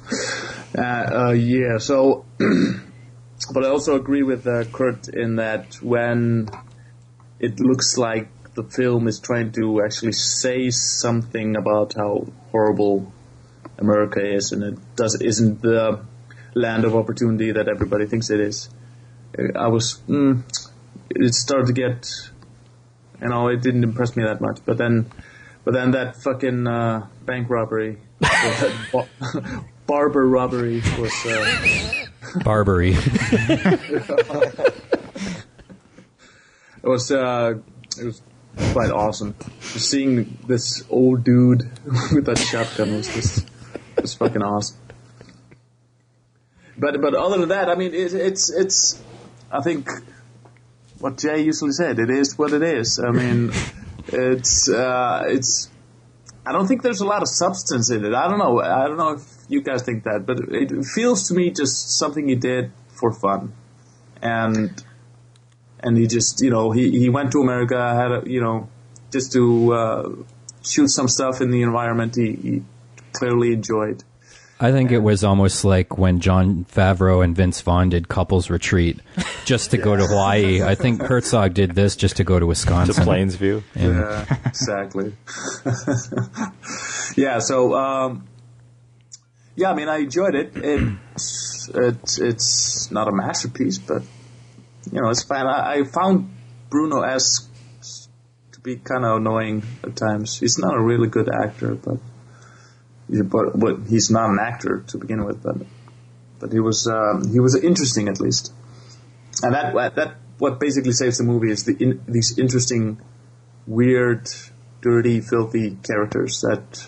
Uh, uh, yeah, so. but I also agree with uh, Kurt in that when it looks like the film is trying to actually say something about how horrible America is, and it does isn't the land of opportunity that everybody thinks it is. uh, I was. Mm, it started to get you know, it didn't impress me that much. But then, but then that fucking uh, bank robbery, bar- barber robbery was. Uh, Barbary. it was. Uh, it was quite awesome. Just seeing this old dude with that shotgun was just was fucking awesome. But but other than that, I mean, it, it's it's. I think what Jay usually said. It is what it is. I mean, it's uh, it's. I don't think there's a lot of substance in it. I don't know. I don't know if you guys think that, but it feels to me just something he did for fun, and and he just you know he he went to America had a you know just to uh, shoot some stuff in the environment he, he clearly enjoyed. I think it was almost like when Jon Favreau and Vince Vaughn did Couples Retreat just to go to Hawaii. I think Herzog did this just to go to Wisconsin. To Plainsview. Yeah, exactly. yeah, so um, yeah, I mean, I enjoyed it. It's it's it's not a masterpiece, but you know, it's fine. I, I found Bruno S to be kind of annoying at times. He's not a really good actor, but but, but he's not an actor to begin with. But but he was um, he was interesting at least, and that that what basically saves the movie is the in, these interesting weird, dirty, filthy characters that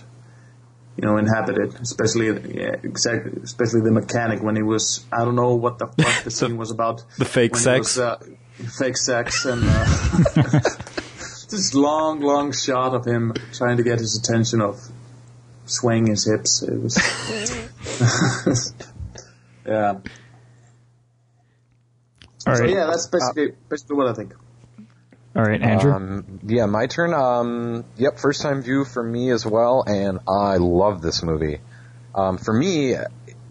you know inhabit it. Especially, yeah, exactly, especially the mechanic when he was. I don't know what the fuck the scene was about. the fake sex? was, uh, fake sex, and uh, this long, long shot of him trying to get his attention of swaying his hips. It was. yeah. All So yeah, that's basically basically what I think. all right, Andrew. Um, yeah, my turn. Um, yep, first time view for me as well, and I love this movie. Um, for me,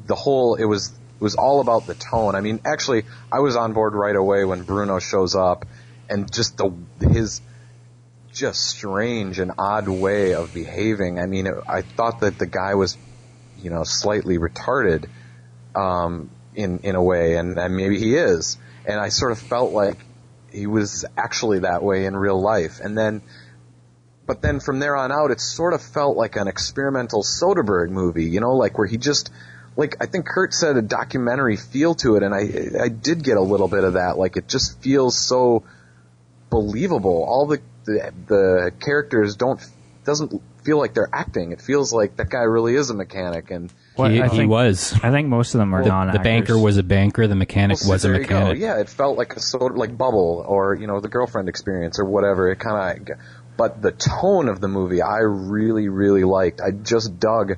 the whole it was it was all about the tone. I mean, actually, I was on board right away when Bruno shows up, and just the his just strange and odd way of behaving. I mean, it, I thought that the guy was, you know, slightly retarded, um, in in a way, and, and maybe he is. And I sort of felt like he was actually that way in real life. And then, but then from there on out, it sort of felt like an experimental Soderbergh movie, you know, like where he just, like I think Kurt said, a documentary feel to it, and I I did get a little bit of that. Like it just feels so believable. All the the, the characters don't doesn't feel like they're acting. It feels like that guy really is a mechanic and. Well, he, I he think- was. I think most of them are The, non. the banker was a banker. The mechanic Well, was a there you go. mechanic. Yeah, it felt like a sort of like Bubble or you know the girlfriend experience or whatever. It kind of, but the tone of the movie I really really liked. I just dug.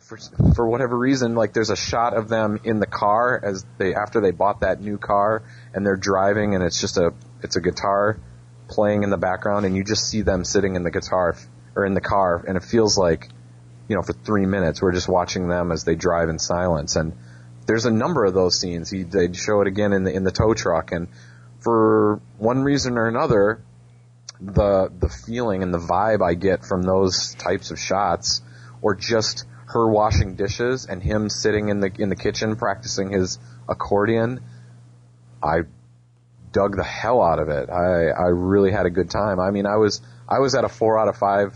For, for whatever reason, like there's a shot of them in the car as they after they bought that new car and they're driving and it's just a it's a guitar playing in the background and you just see them sitting in the guitar or in the car and it feels like you know for three minutes we're just watching them as they drive in silence and there's a number of those scenes. He, they show it again in the in the tow truck, and for one reason or another, the the feeling and the vibe I get from those types of shots, or just her washing dishes and him sitting in the in the kitchen practicing his accordion, I dug the hell out of it. I I really had a good time. I mean, I was I was at a four out of five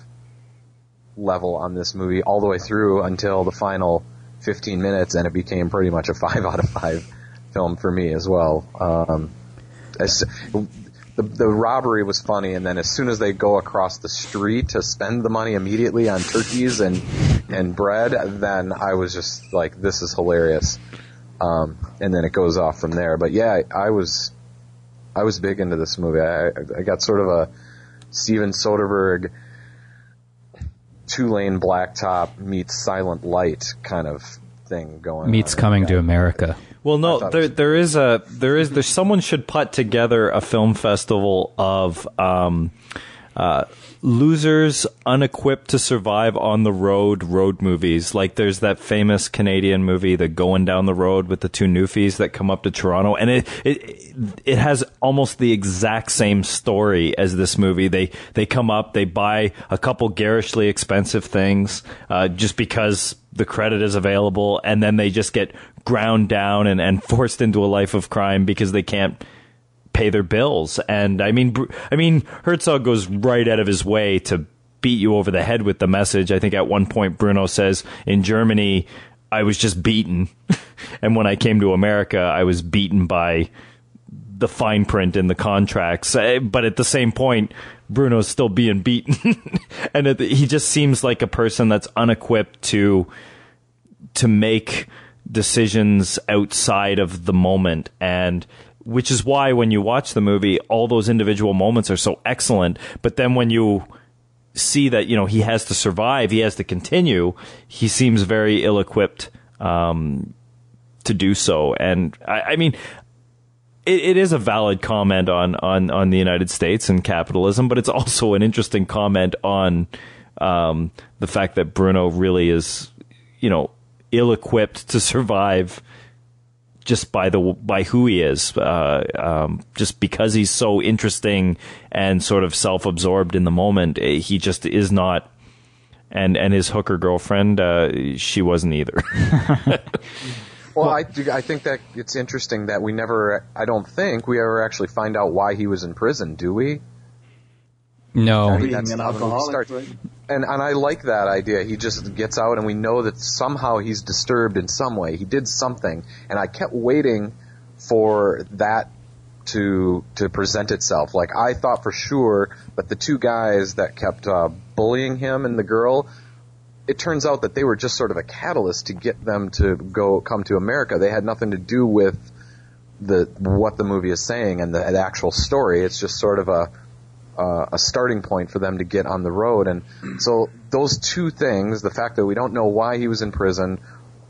level on this movie all the way through until the final 15 minutes, and it became pretty much a five out of five film for me as well. Um, as, the, the robbery was funny, and then as soon as they go across the street to spend the money immediately on turkeys and and bread, then I was just like, "This is hilarious." Um, and then it goes off from there. But yeah, I, was I was big into this movie. I, I got sort of a Steven Soderbergh two lane blacktop meets silent light kind of thing going Meets on. coming to America. Well, no, there was- there is a there is there's someone should put together a film festival of um, uh, losers unequipped to survive on the road road movies. Like there's that famous Canadian movie, The Going Down the Road, with the two Newfies that come up to Toronto, and it it it has almost the exact same story as this movie. They they come up, they buy a couple garishly expensive things uh, just because the credit is available, and then they just get ground down and, and forced into a life of crime because they can't pay their bills. And I mean, I mean, Herzog goes right out of his way to beat you over the head with the message. I think at one point Bruno says, "In Germany, I was just beaten, and when I came to America, I was beaten by." the fine print in the contracts. Uh, But at the same point, Bruno's still being beaten, and it, he just seems like a person that's unequipped to to make decisions outside of the moment and which is why when you watch the movie all those individual moments are so excellent. But then when you see that you know he has to survive he has to continue he seems very ill-equipped um, to do so. And I, I mean it, it is a valid comment on, on, on the United States and capitalism, but it's also an interesting comment on um, the fact that Bruno really is, you know, ill-equipped to survive just by the by who he is, uh, um, just because he's so interesting and sort of self-absorbed in the moment. eh, He just is not. And and his hooker girlfriend, uh, she wasn't either. Well, I, I think that it's interesting that we never, I don't think we ever actually find out why he was in prison, do we? No, I mean, Being that's an how the movie alcoholic, right? And and I like that idea. He just gets out, and we know that somehow he's disturbed in some way. He did something, and I kept waiting for that to to present itself. Like I thought for sure, but the two guys that kept uh, bullying him and the girl, it turns out that they were just sort of a catalyst to get them to go come to America. They had nothing to do with the what the movie is saying and the, the actual story. It's just sort of a uh, a starting point for them to get on the road. And so those two things, the fact that we don't know why he was in prison,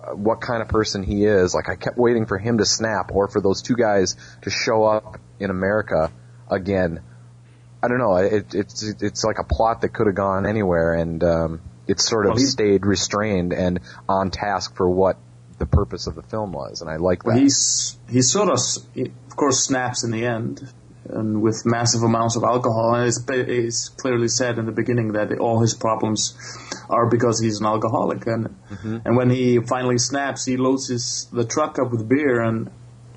uh, what kind of person he is, like I kept waiting for him to snap or for those two guys to show up in America again. I don't know. It, it's it's like a plot that could have gone anywhere, and um, it sort of Well, stayed restrained and on task for what the purpose of the film was, and I like that. Well, he's he sort of, he, of course, snaps in the end. And with massive amounts of alcohol. And it's, it's clearly said in the beginning that all his problems are because he's an alcoholic. And Mm-hmm. and when he finally snaps, he loads his the truck up with beer and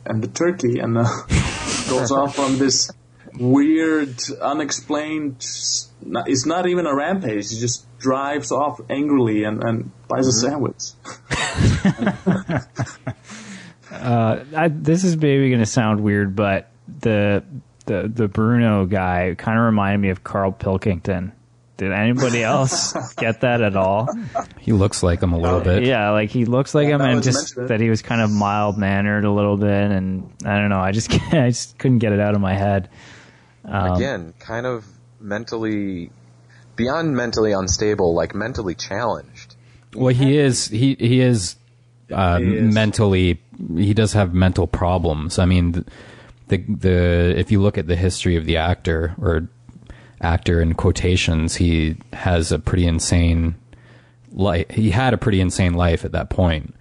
and the turkey and uh, goes off on this weird, unexplained. It's not even a rampage. He just drives off angrily and, and buys a sandwich. I, this is maybe going to sound weird, but the the the Bruno guy kind of reminded me of Carl Pilkington. Did anybody else get that at all? He looks like him a little bit. Yeah, like he looks like him, and just that he was kind of mild mannered a little bit, and I don't know. I just I just couldn't get it out of my head. Um, Again, kind of mentally, beyond mentally unstable, like mentally challenged. Well, he is. He he is, uh, He is. mentally. He does have mental problems. I mean, the, the the if you look at the history of the actor or actor in quotations, he has a pretty insane life. He had a pretty insane life at that point.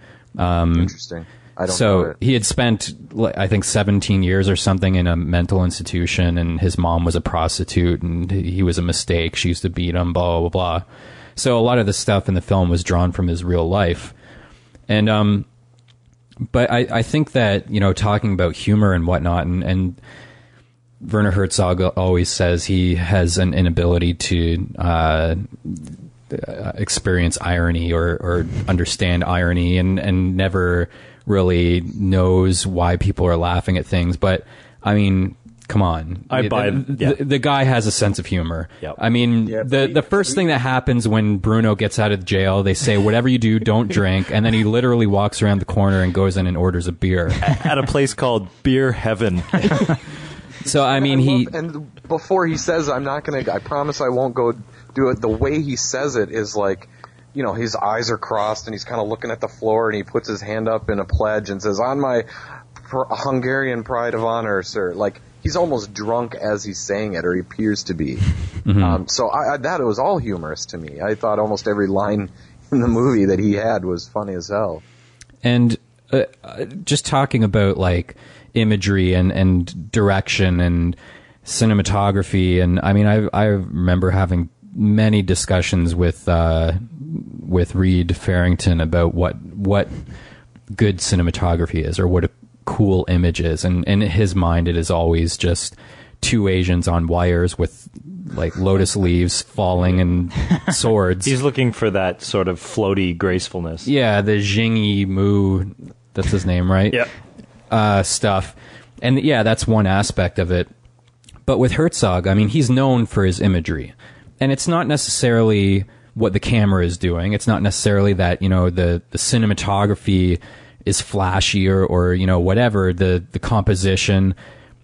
Interesting. I don't know so he had spent i think 17 years or something in a mental institution and his mom was a prostitute and he was a mistake she used to beat him blah blah blah so a lot of the stuff in the film was drawn from his real life and um but i i think that you know talking about humor and whatnot and and werner herzog always says he has an inability to uh experience irony or, or understand irony and, and never really knows why people are laughing at things. But I mean, come on. I buy- the, yeah. the, the guy has a sense of humor. Yep. I mean, Yeah, the, but- the first thing that happens when Bruno gets out of jail, they say, whatever you do, don't drink. And then he literally walks around the corner and goes in and orders a beer. At a place called Beer Heaven. So, I mean, I he, love- and before he says, "I'm not gonna," I promise I won't go do it. The way he says it is like, you know, his eyes are crossed and he's kind of looking at the floor and he puts his hand up in a pledge and says, "On my pr- Hungarian pride of honor, sir." Like he's almost drunk as he's saying it, or he appears to be. Um, so I, I, that was all humorous to me. I thought almost every line in the movie that he had was funny as hell. and uh, just talking about like imagery and, and direction and cinematography and I mean I I remember having many discussions with uh, with Reed Farrington about what what good cinematography is or what a cool images. and in his mind it is always just two Asians on wires with like lotus leaves falling and swords He's looking for that sort of floaty gracefulness. yeah, the Zhang Yimou, that's his name, right? Yep. Uh, stuff. And yeah, that's one aspect of it. But with Herzog, I mean, he's known for his imagery. And it's not necessarily what the camera is doing. It's not necessarily that, you know, the, the cinematography is flashy or, you know, whatever, the, the composition.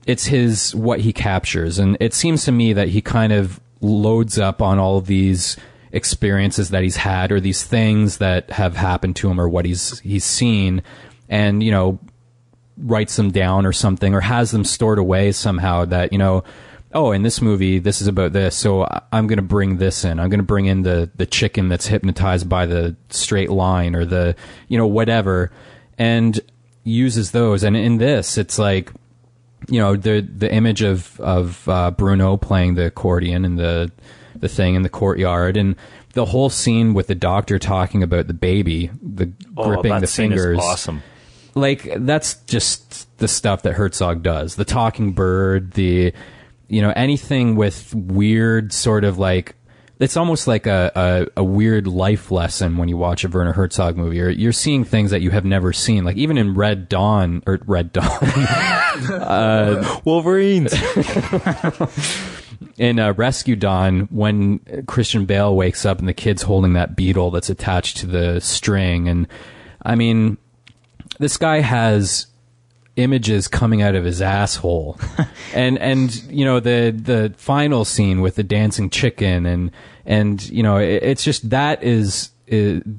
It's his, what he captures. And it seems to me that he kind of loads up on all these experiences that he's had or these things that have happened to him or what he's, he's seen and, you know, writes them down or something or has them stored away somehow that you know oh in this movie this is about this so i'm going to bring this in i'm going to bring in the the chicken that's hypnotized by the straight line or the you know whatever and uses those and in this it's like you know the the image of of uh, Bruno playing the accordion and the the thing in the courtyard and the whole scene with the doctor talking about the baby the Oh, gripping the fingers awesome. like that's just the stuff that Herzog does. The talking bird, the you know anything with weird sort of like it's almost like a, a, a weird life lesson when you watch a Werner Herzog movie. Or you're seeing things that you have never seen. Like even in Red Dawn or Red Dawn Wolverines. in uh, Rescue Dawn when Christian Bale wakes up and the kid's holding that beetle that's attached to the string and I mean this guy has images coming out of his asshole. And and you know the the final scene with the dancing chicken and and you know it, it's just that is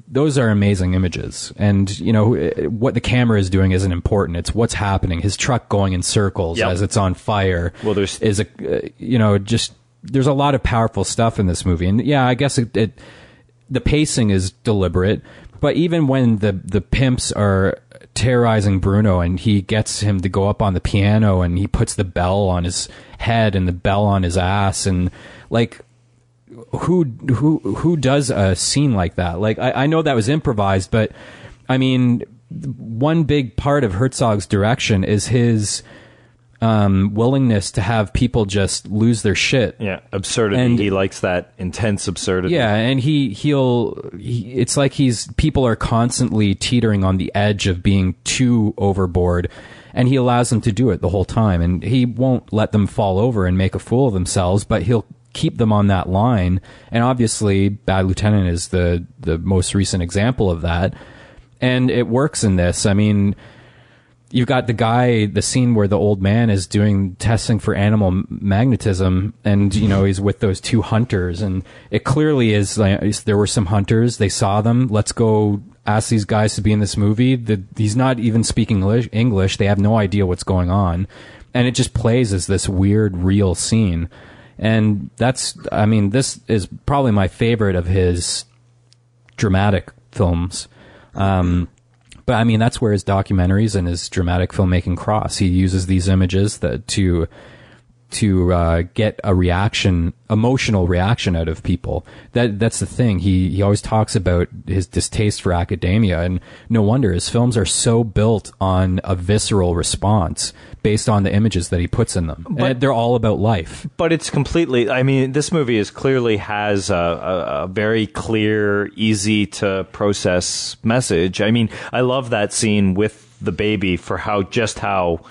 those are amazing images. And you know uh, what the camera is doing isn't important. It's what's happening. His truck going in circles Yep. as it's on fire Well, there's- is a uh, you know just there's a lot of powerful stuff in this movie. And yeah i guess it, it the pacing is deliberate but even when the the pimps are terrorizing Bruno and he gets him to go up on the piano and he puts the bell on his head and the bell on his ass and like who who who does a scene like that? Like I, I know that was improvised, but I mean one big part of Herzog's direction is his um, willingness to have people just lose their shit. Yeah, absurdity. And- he likes that intense absurdity. Yeah, and he he'll he, it's like he's people are constantly teetering on the edge of being too overboard and he allows them to do it the whole time and he won't let them fall over and make a fool of themselves, but he'll keep them on that line. And obviously Bad Lieutenant is the the most recent example of that. And it works in this. I mean, you've got the guy, the scene where the old man is doing testing for animal magnetism, and you know he's with those two hunters, and it clearly is like there were some hunters. They saw them. Let's go ask these guys to be in this movie. He's not even speaking English. They have no idea what's going on, and it just plays as this weird, real scene. And that's, I mean, this is probably my favorite of his dramatic films. Um, but I mean, that's where his documentaries and his dramatic filmmaking cross. He uses these images that to to uh, get a reaction, emotional reaction out of people. That that's the thing. He he always talks about his distaste for academia, and no wonder his films are so built on a visceral response based on the images that he puts in them. and they're all about life. But it's completely. I mean, this movie is clearly has a, a, a very clear, easy to process message. I mean, I love that scene with the baby for how just how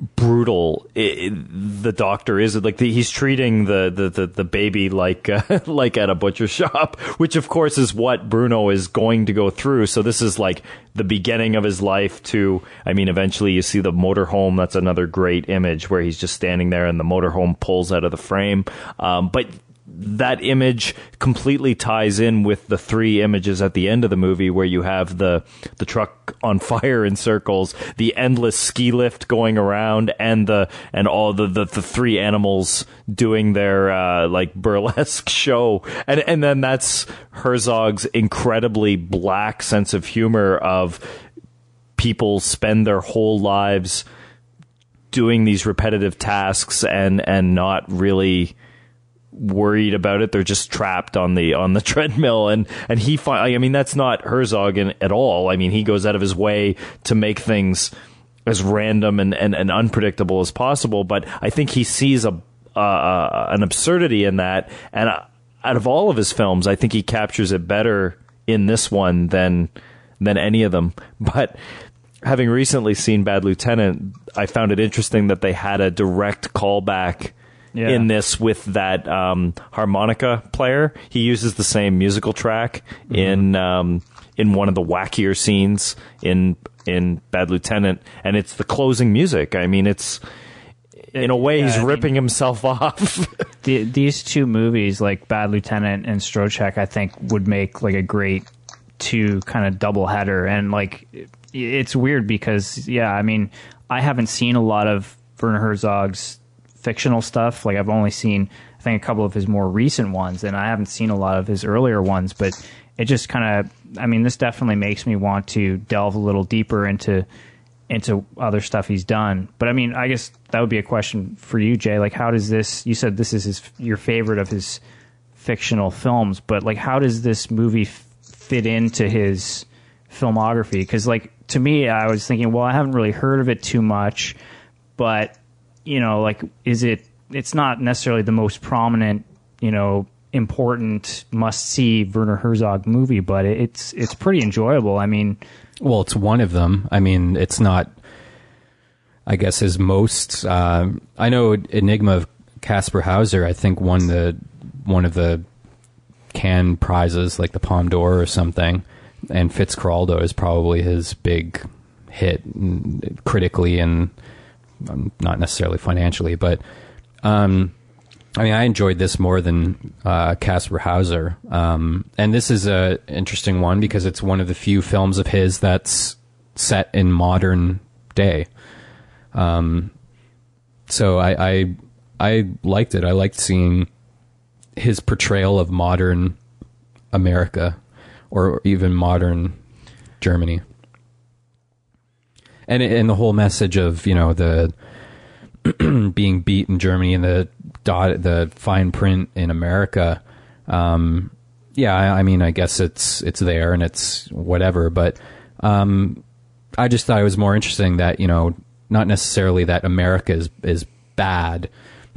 brutal i i the doctor is. Like the, he's treating the, the, the, the baby like uh, like at a butcher shop, which of course is what Bruno is going to go through. So this is like the beginning of his life. To I mean, eventually you see the motorhome. That's another great image where he's just standing there and the motorhome pulls out of the frame. Um, but that image completely ties in with the three images at the end of the movie where you have the the truck on fire in circles, the endless ski lift going around, and the and all the the, the three animals doing their uh, like burlesque show, and and then that's Herzog's incredibly black sense of humor of people spend their whole lives doing these repetitive tasks and and not really worried about it. They're just trapped on the on the treadmill, and and he. Fi- I mean, that's not Herzog in, at all. I mean, he goes out of his way to make things as random and, and, and unpredictable as possible. But I think he sees a uh, an absurdity in that, and uh, out of all of his films, I think he captures it better in this one than than any of them. But having recently seen Bad Lieutenant, I found it interesting that they had a direct callback Yeah. in this with that um, harmonica player. He uses the same musical track in um, in one of the wackier scenes in in Bad Lieutenant, and it's the closing music. I mean, it's in a way Yeah, he's I mean- ripping himself off. the, these two movies, like Bad Lieutenant and Stroszek, I think would make like a great two kind of double header. And like, it's weird because, yeah, I mean, I haven't seen a lot of Werner Herzog's fictional stuff. Like, I've only seen, I think, a couple of his more recent ones, and I haven't seen a lot of his earlier ones. But it just kind of, I mean, this definitely makes me want to delve a little deeper into into other stuff he's done. But I mean, I guess that would be a question for you, Jay. Like, how does this? You said this is his your favorite of his fictional films, but like, how does this movie f- fit into his filmography? Because, like, to me, I was thinking, well, I haven't really heard of it too much, but you know, like, is it? It's not necessarily the most prominent, you know, important must see Werner Herzog movie, but it's it's pretty enjoyable. I mean. Well, it's one of them. I mean, it's not. I guess his most. Uh, I know Enigma of Kaspar Hauser. I think won the one of the Cannes prizes, like the Palme d'Or or something. And Fitzcarraldo is probably his big hit critically and not necessarily financially, but um, I mean, I enjoyed this more than uh, Kaspar Hauser, um, and this is a interesting one because it's one of the few films of his that's set in modern day. Um, so I, I I liked it. I liked seeing his portrayal of modern America, or even modern Germany. And and the whole message of you know the being beat in Germany and the dot the fine print in America. Um, yeah, I, I mean, I guess it's it's there and it's whatever, but um, I just thought it was more interesting that you know not necessarily that America is is bad,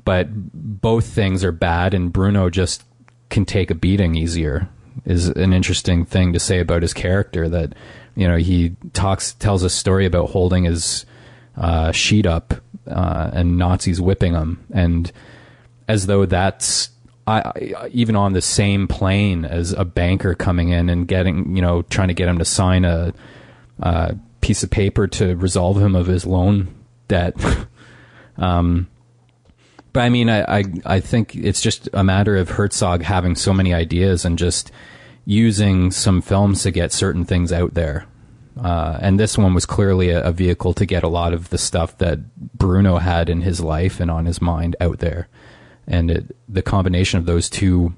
but both things are bad, and Bruno just can take a beating easier. Is an interesting thing to say about his character that you know he talks tells a story about holding his uh, sheet up uh, and Nazis whipping him, and as though that's I, I, even on the same plane as a banker coming in and getting you know trying to get him to sign a, a piece of paper to resolve him of his loan debt. um, but I mean, I, I I think it's just a matter of Herzog having so many ideas and just using some films to get certain things out there. Uh, and this one was clearly a, a, vehicle to get a lot of the stuff that Bruno had in his life and on his mind out there. And it, the combination of those two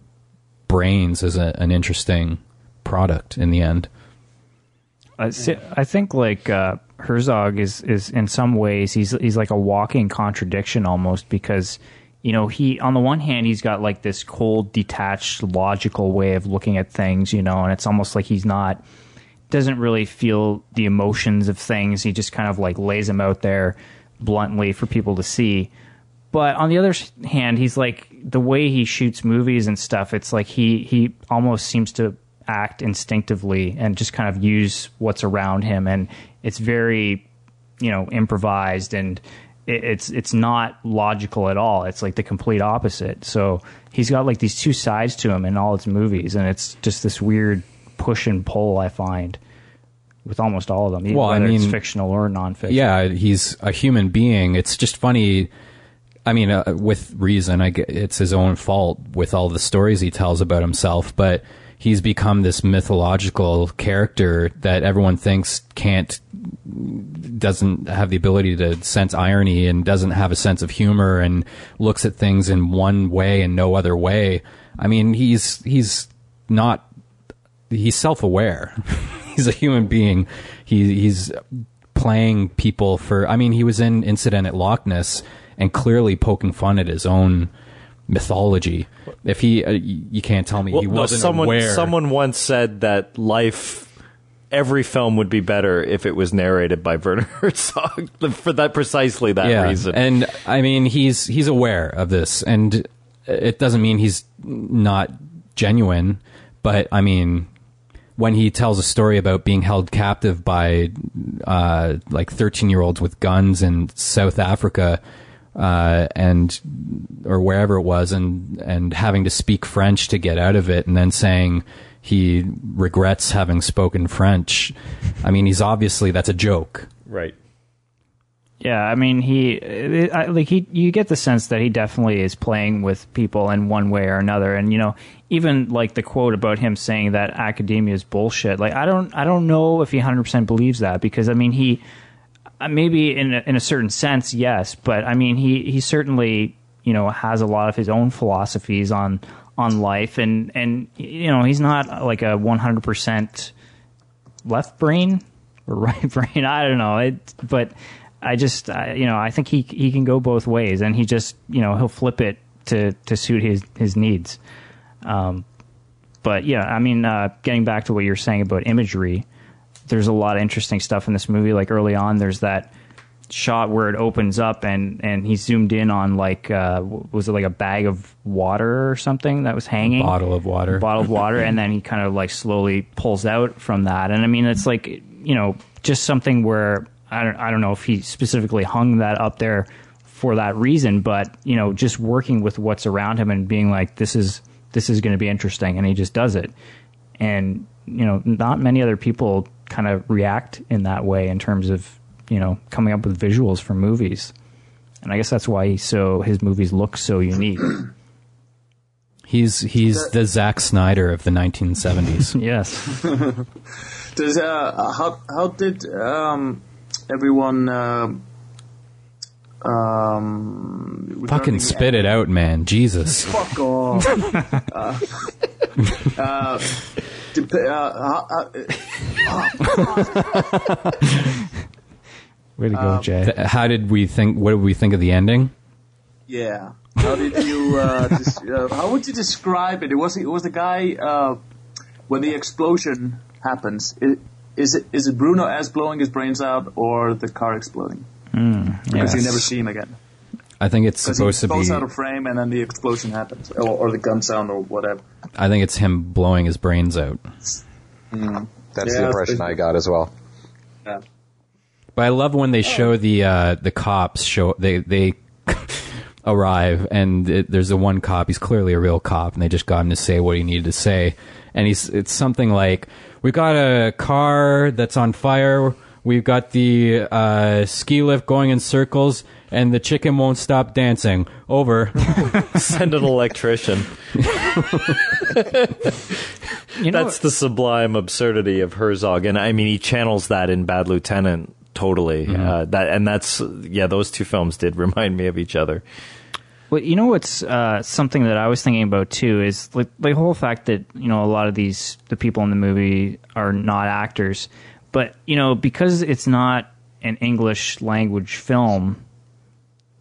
brains is a, an interesting product in the end. I, I think like uh, Herzog is is in some ways he's he's like a walking contradiction almost because you know he on the one hand he's got like this cold detached logical way of looking at things you know and it's almost like he's not doesn't really feel the emotions of things. He just kind of like lays them out there bluntly for people to see. But on the other hand he's like the way he shoots movies and stuff it's like he he almost seems to act instinctively and just kind of use what's around him. And it's very you know improvised and it, it's it's not logical at all. It's like the complete opposite. So he's got like these two sides to him in all his movies and it's just this weird push and pull i find with almost all of them well, whether I mean, it's fictional or nonfiction. yeah he's a human being. It's just funny. I mean, uh, with reason, I get, it's his own fault with all the stories he tells about himself. But he's become this mythological character that everyone thinks can't doesn't have the ability to sense irony and doesn't have a sense of humor and looks at things in one way and no other way. I mean, he's he's not he's self-aware. he's a human being. He he's playing people for I mean, he was in Incident at Loch Ness and clearly poking fun at his own mythology. If he, uh, you can't tell me well, he wasn't no, someone, aware. Someone once said that life, every film would be better if it was narrated by Werner Herzog for that precisely that yeah, reason. And I mean, he's he's aware of this, and it doesn't mean he's not genuine. But I mean, when he tells a story about being held captive by uh, like 13 year olds with guns in South Africa uh, and or wherever it was, and and having to speak French to get out of it, and then saying he regrets having spoken French. I mean, he's obviously that's a joke, right? Yeah, I mean, he it, I, like he. You get the sense that he definitely is playing with people in one way or another, and you know, even like the quote about him saying that academia is bullshit. Like, I don't, I don't know if he hundred percent believes that because I mean, he uh, maybe in a, in a certain sense, yes, but I mean, he he certainly you know has a lot of his own philosophies on on life, and and you know he's not like a one hundred percent left brain or right brain. I don't know it, but I just I, you know I think he he can go both ways, and he just you know he'll flip it to to suit his his needs. Um, but yeah, I mean, uh, getting back to what you're saying about imagery, there's a lot of interesting stuff in this movie. Like early on, there's that shot where it opens up and and he zoomed in on like uh, was it like a bag of water or something that was hanging? A bottle of water. Bottle of water and then he kind of like slowly pulls out from that. And I mean it's like you know just something where I don't I don't know if he specifically hung that up there for that reason but you know just working with what's around him and being like this is this is going to be interesting and he just does it. And you know not many other people kind of react in that way in terms of you know coming up with visuals for movies, and I guess that's why he's so his movies look so unique. He's he's the Zack Snyder of the 1970s. yes. Does uh, how how did um, everyone uh, um, fucking spit it out, man? Jesus. Fuck off. uh, uh, uh, uh, Way to go, Um, Jay. Th- How did we think? What did we think of the ending? Yeah. How did you? Uh, des- uh, how would you describe it? It was it was the guy uh, when the explosion happens. i- Is it is it Bruno S blowing his brains out or the car exploding? Because you never see him again. I think it's Because supposed he to falls be. out of frame and then the explosion happens, or, or the gun sound, or whatever. I think it's him blowing his brains out. That's Yeah, the impression I got as well. Yeah. But I love when they show the uh, the cops show they they arrive and it, there's the one cop. He's clearly a real cop, and they just got him to say what he needed to say. And he's it's something like, "We got a car that's on fire. We've got the uh, ski lift going in circles, and the chicken won't stop dancing." Over. Send an electrician. You know, That's the sublime absurdity of Herzog, and I mean he channels that in Bad Lieutenant totally. Uh, that and that's yeah, those two films did remind me of each other. Well, you know what's uh, something that I was thinking about too is like the whole fact that you know a lot of these the people in the movie are not actors, but you know because it's not an English language film,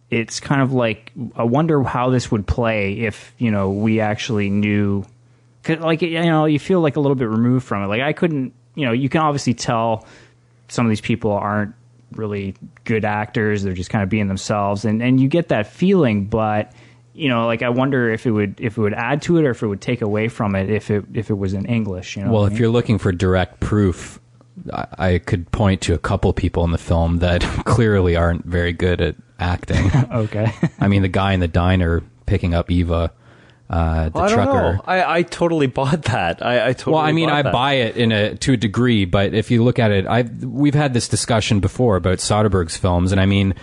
it's kind of like I wonder how this would play if you know we actually knew, 'cause, like you know you feel like a little bit removed from it. Like I couldn't, you know, you can obviously tell some of these people aren't really good actors they're just kind of being themselves and and you get that feeling but you know like i wonder if it would if it would add to it or if it would take away from it if it if it was in english you know Well, what I if mean? you're looking for direct proof, I, I could point to a couple people in the film that clearly aren't very good at acting. okay I mean, the guy in the diner picking up Eva, uh, the I don't trucker. know. I, I totally bought that. I, I totally. Well, I mean, I that. buy it in a to a degree, but if you look at it, I we've had this discussion before about Soderbergh's films, and I mean,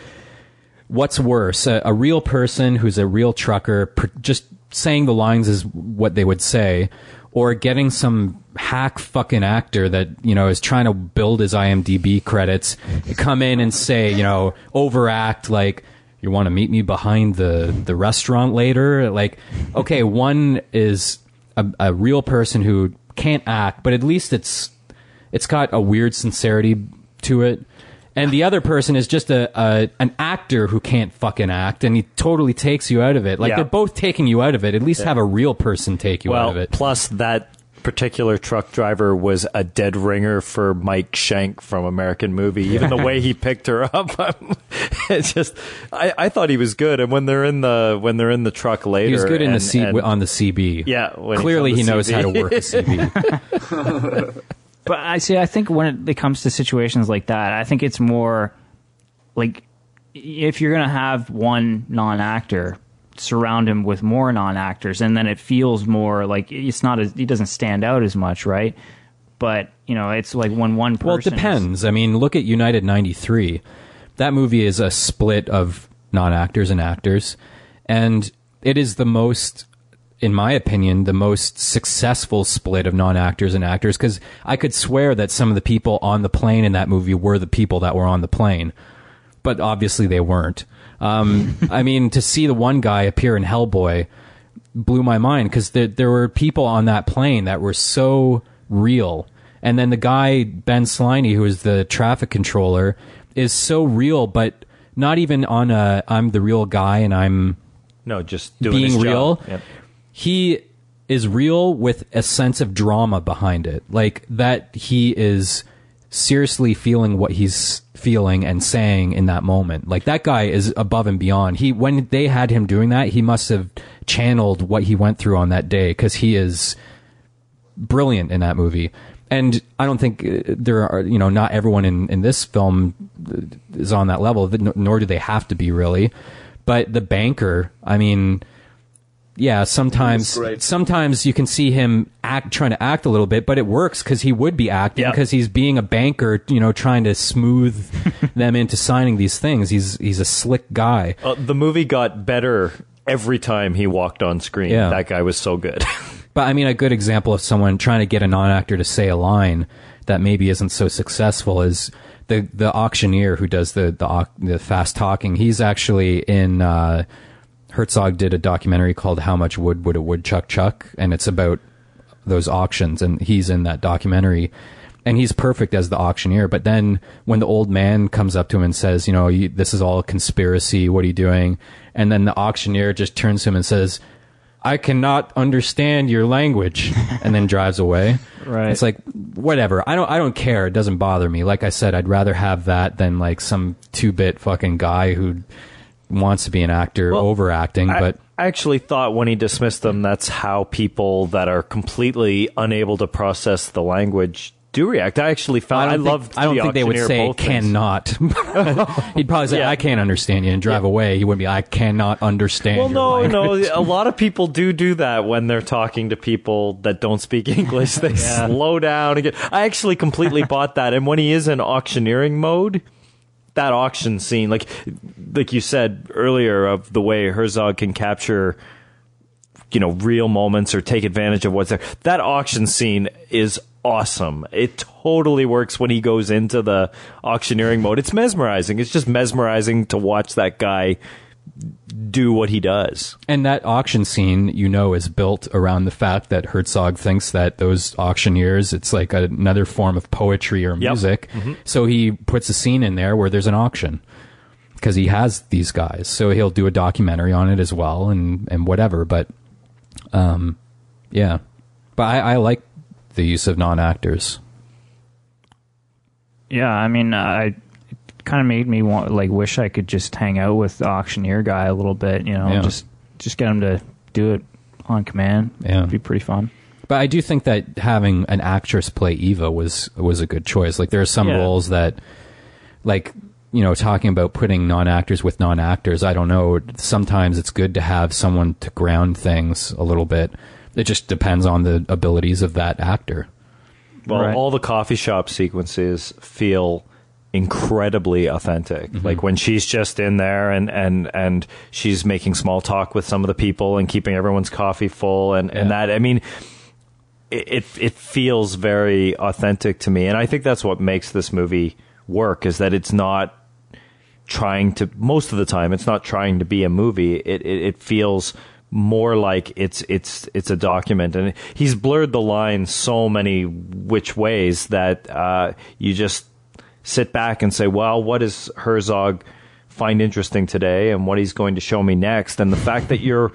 what's worse, a, a real person who's a real trucker, pr- just saying the lines is what they would say, or getting some hack fucking actor that you know is trying to build his IMDb credits, come in and say, you know, overact like. You want to meet me behind the, the restaurant later? Like, okay, one is a, a real person who can't act, but at least it's it's got a weird sincerity to it. And the other person is just a, a an actor who can't fucking act, and he totally takes you out of it. Like Yeah. they're both taking you out of it. At least have a real person take you out of it. plus that particular truck driver was a dead ringer for Mike Schank from American Movie. Even the way he picked her up, it's just I, I thought he was good. And when they're in the when they're in the truck later, He was good in the and- C and- on the CB. Yeah, when clearly on the he knows how to work a CB. but i see i think when it comes to situations like that i think it's more like if you're gonna have one non-actor surround him with more non-actors and then it feels more like it's not as he doesn't stand out as much right but you know it's like when one person Well, it is- depends. I mean, look at United 93. That movie is a split of non actors and actors. And it is the most, in my opinion, the most successful split of non actors and actors because I could swear that some of the people on the plane in that movie were the people that were on the plane. But obviously they weren't. Um, I mean, to see the one guy appear in Hellboy blew my mind because there, there were people on that plane that were so real. And then the guy, Ben Sliney, who is the traffic controller, is so real, but not even on a I'm the real guy and I'm no, just doing being real. Yep. He is real with a sense of drama behind it. Like that he is seriously feeling what he's feeling and saying in that moment. Like that guy is above and beyond. He when they had him doing that, he must have channeled what he went through on that day cuz he is brilliant in that movie. And I don't think uh, there are, you know, not everyone in, in this film uh, is on that level, nor do they have to be really. But the banker, I mean, yeah, sometimes, He was great. sometimes you can see him act, trying to act a little bit, but it works because he would be acting because he's being a banker, you know, trying to smooth them into signing these things. He's, he's a slick guy. Uh, the movie got better every time he walked on screen. Yeah. That guy was so good. But I mean, a good example of someone trying to get a non-actor to say a line that maybe isn't so successful is the the auctioneer who does the the, the fast talking. He's actually in. Uh, Herzog did a documentary called "How Much Wood Would a Woodchuck Chuck," and it's about those auctions, and he's in that documentary. and he's perfect as the auctioneer. But then when the old man comes up to him and says, you know, you, this is all a conspiracy. What are you doing? And then the auctioneer just turns to him and says, I cannot understand your language, and then drives away. Right. It's like whatever. I don't. I don't care. It doesn't bother me. Like I said, I'd rather have that than like some two bit fucking guy who wants to be an actor Well, overacting. I, but I actually thought when he dismissed them, that's how people that are completely unable to process the language do react. I actually found I, loved. think, I don't the think they would say cannot. He'd probably say Yeah. I can't understand you and drive away. He wouldn't be I cannot understand. Well, no, language." no. A lot of people do do that when they're talking to people that don't speak English. They slow down again. I actually completely bought that. And when he is in auctioneering mode, that auction scene, like like you said earlier, of the way Herzog can capture, you know, real moments or take advantage of what's there. That auction scene is awesome. It totally works when he goes into the auctioneering mode. It's mesmerizing. It's just mesmerizing to watch that guy do what he does. And that auction scene, you know, is built around the fact that Herzog thinks that those auctioneers, it's like another form of poetry or Yep. music. So he puts a scene in there where there's an auction because he has these guys. So he'll do a documentary on it as well and, and whatever. But, um, yeah. But I, I like the use of non actors. Yeah, I mean, I it kind of made me want like wish I could just hang out with the auctioneer guy a little bit. You know, Yeah. just just get him to do it on command. Yeah. It'd be pretty fun. But I do think that having an actress play Eva was was a good choice. Like there are some Yeah. roles that, like you know, talking about putting non actors with non actors. I don't know. Sometimes it's good to have someone to ground things a little bit. It just depends on the abilities of that actor. Well, Right. all the coffee shop sequences feel incredibly authentic. Like when she's just in there and, and, and she's making small talk with some of the people and keeping everyone's coffee full and, and that, I mean, it, it it feels very authentic to me. And I think that's what makes this movie work is that it's not trying to most of the time it's not trying to be a movie it it, it feels more like it's it's it's a document and he's blurred the line so many which ways that uh, you just sit back and say well what does Herzog find interesting today and what he's going to show me next and the fact that you're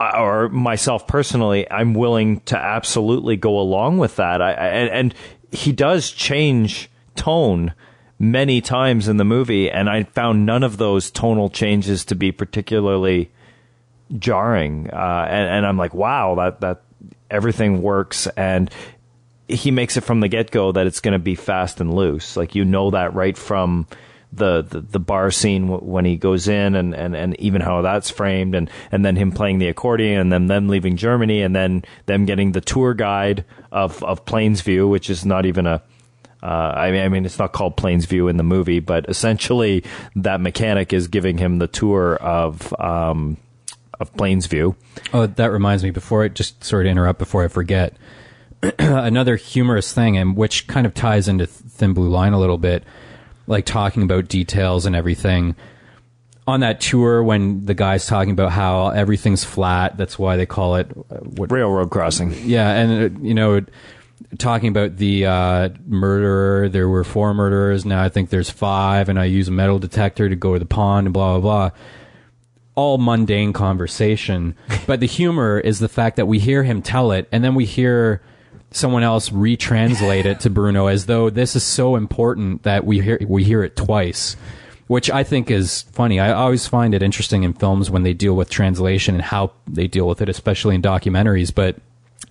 or myself personally, I'm willing to absolutely go along with that. I, and, and he does change tone many times in the movie, and I found none of those tonal changes to be particularly jarring. Uh, and, and I'm like, wow, that that everything works, and he makes it from the get go that it's going to be fast and loose. Like you know that right from the the, the bar scene w- when he goes in, and, and, and even how that's framed, and, and then him playing the accordion, and then them leaving Germany, and then them getting the tour guide of of Plainsview, which is not even a uh, I mean, I mean, it's not called Plainsview in the movie, but essentially that mechanic is giving him the tour of um, of Plainsview. Oh, that reminds me. Before I just sort of interrupt. Before I forget, another humorous thing, and which kind of ties into Thin Blue Line a little bit, like talking about details and everything. On that tour, when the guy's talking about how everything's flat, that's why they call it uh, what Railroad crossing. yeah, and uh, you know, talking about the uh, murderer, there were four murderers. Now I think there's five, and I use a metal detector to go to the pond and blah blah blah. All mundane conversation, but the humor is the fact that we hear him tell it, and then we hear someone else retranslate it to Bruno as though this is so important that we hear we hear it twice. Which I think is funny. I always find it interesting in films when they deal with translation and how they deal with it, especially in documentaries. But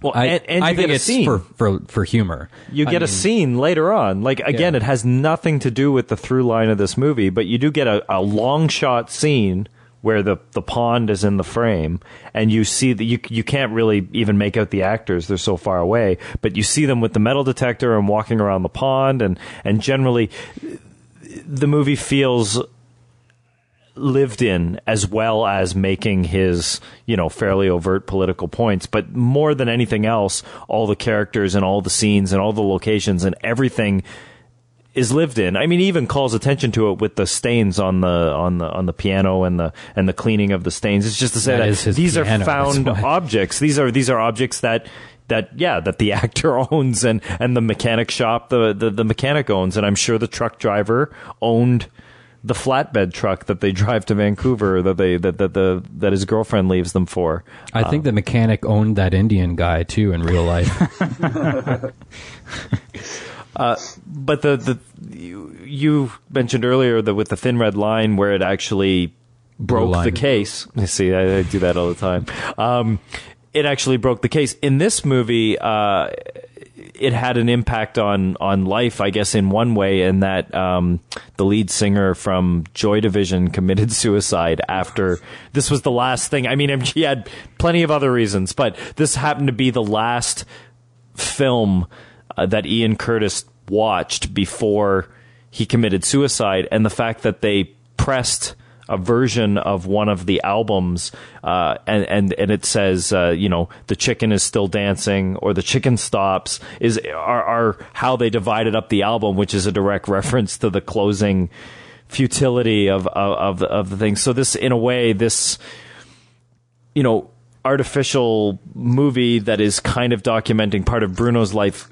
Well, I, and, and I you think get a it's scene. for, for for humor. You I get a scene later on. Like again, Yeah. it has nothing to do with the through line of this movie, but you do get a, a long shot scene where the, the pond is in the frame and you see that you you can't really even make out the actors. They're so far away. But you see them with the metal detector and walking around the pond and and generally the movie feels lived in as well as making his you know fairly overt political points. But more than anything else all the characters and all the scenes and all the locations and everything is lived in. I mean he even calls attention to it with the stains on the on the on the piano and the and the cleaning of the stains. It's just to say That that, is his these piano, are found objects. These are these are objects that that yeah that the actor owns and and the mechanic shop the, the the mechanic owns. And I'm sure the truck driver owned the flatbed truck that they drive to Vancouver that they that that the that his girlfriend leaves them for. I think um, the mechanic owned that Indian guy too in real life. But the the you, you mentioned earlier that with the thin red line where it actually broke the case. You see, I, I do that all the time. Um, it actually broke the case in this movie. Uh, it had an impact on on life, I guess, in one way, in that um, the lead singer from Joy Division committed suicide after this was the last thing. I mean, he had plenty of other reasons, but this happened to be the last film uh, that Ian Curtis watched before he committed suicide, and the fact that they pressed a version of one of the albums, uh, and and and it says, uh, you know, the chicken is still dancing or the chicken stops, is are, are how they divided up the album, which is a direct reference to the closing futility of of of of the thing. So this, in a way, this you know artificial movie that is kind of documenting part of Bruno's life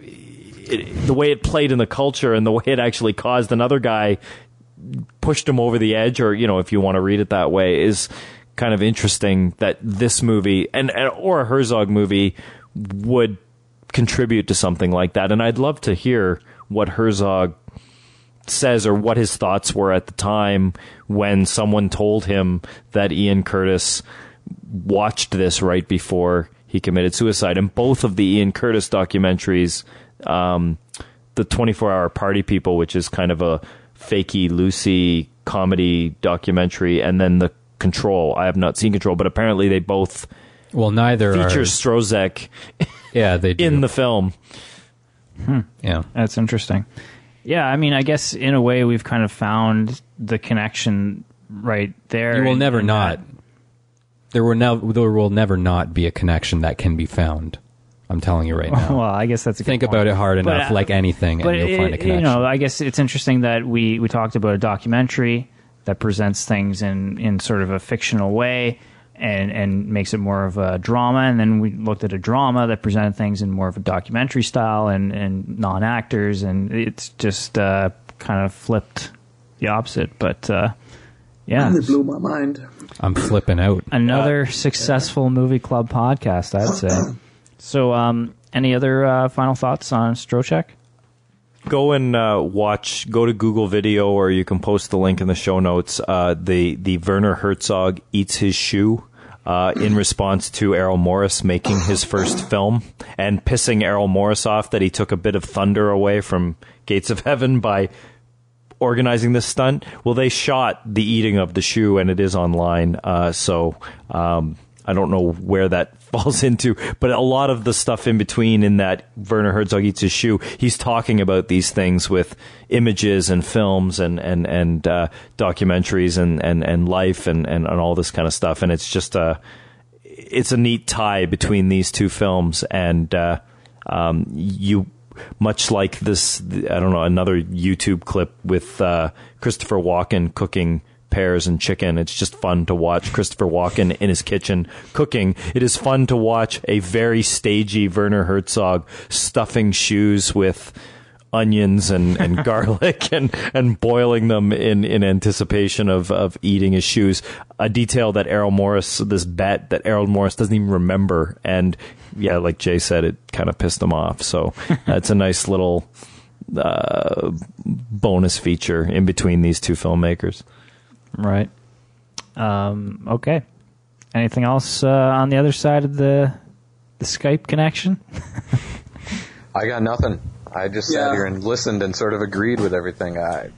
it, the way it played in the culture and the way it actually caused another guy pushed him over the edge or you know if you want to read it that way is kind of interesting that this movie and, and or a Herzog movie would contribute to something like that and I'd love to hear what Herzog says or what his thoughts were at the time when someone told him that Ian Curtis watched this right before he committed suicide. And both of the Ian Curtis documentaries, um, the 24 Hour Party People, which is kind of a fakey, loosey comedy documentary, and then the Control. I have not seen Control, but apparently they both well, neither feature are. Stroszek Yeah, they do. in the film. yeah. That's interesting. Yeah, I mean, I guess in a way we've kind of found the connection right there. You will never not. that- There will never there will never not be a connection that can be found. I'm telling you right now. Well, I guess that's a good Think point. about it hard enough, uh, like anything, But and you'll it- find a connection. you know, I guess it's interesting that we we talked about a documentary that presents things in in sort of a fictional way. And, and makes it more of a drama, and then we looked at a drama that presented things in more of a documentary style and, and non actors, and it's just uh, kind of flipped the opposite. But uh, yeah, It blew my mind. I'm flipping out. another successful movie club podcast, I'd say. So, um, any other uh, final thoughts on Stroszek? go and uh, watch. Go to Google Video, or you can post the link in the show notes. Uh, the the Werner Herzog eats his shoe. Uh, in response to Errol Morris making his first film and pissing Errol Morris off that he took a bit of thunder away from Gates of Heaven by organizing this stunt. Well, they shot the eating of the shoe, and it is online. Uh, so um, I don't know where that falls into, but a lot of the stuff in between in that Werner Herzog eats his shoe, he's talking about these things with images and films and and and uh, documentaries and and and life and, and and all this kind of stuff, and it's just a it's a neat tie between these two films, and uh, um, you much like this. I don't know another YouTube clip with uh, Christopher Walken cooking pears and chicken. It's just fun to watch Christopher Walken in his kitchen cooking. It is fun to watch a very stagey Werner Herzog stuffing shoes with onions and, and garlic and, and boiling them in, in anticipation of, of eating his shoes. A detail that Errol Morris, this bet that Errol Morris doesn't even remember. And yeah, like Jay said, it kind of pissed him off. So that's a nice little uh, bonus feature in between these two filmmakers. Right. Um, okay. Anything else uh, on the other side of the the Skype connection? I got nothing. I just Yeah. sat here and listened and sort of agreed with everything. I,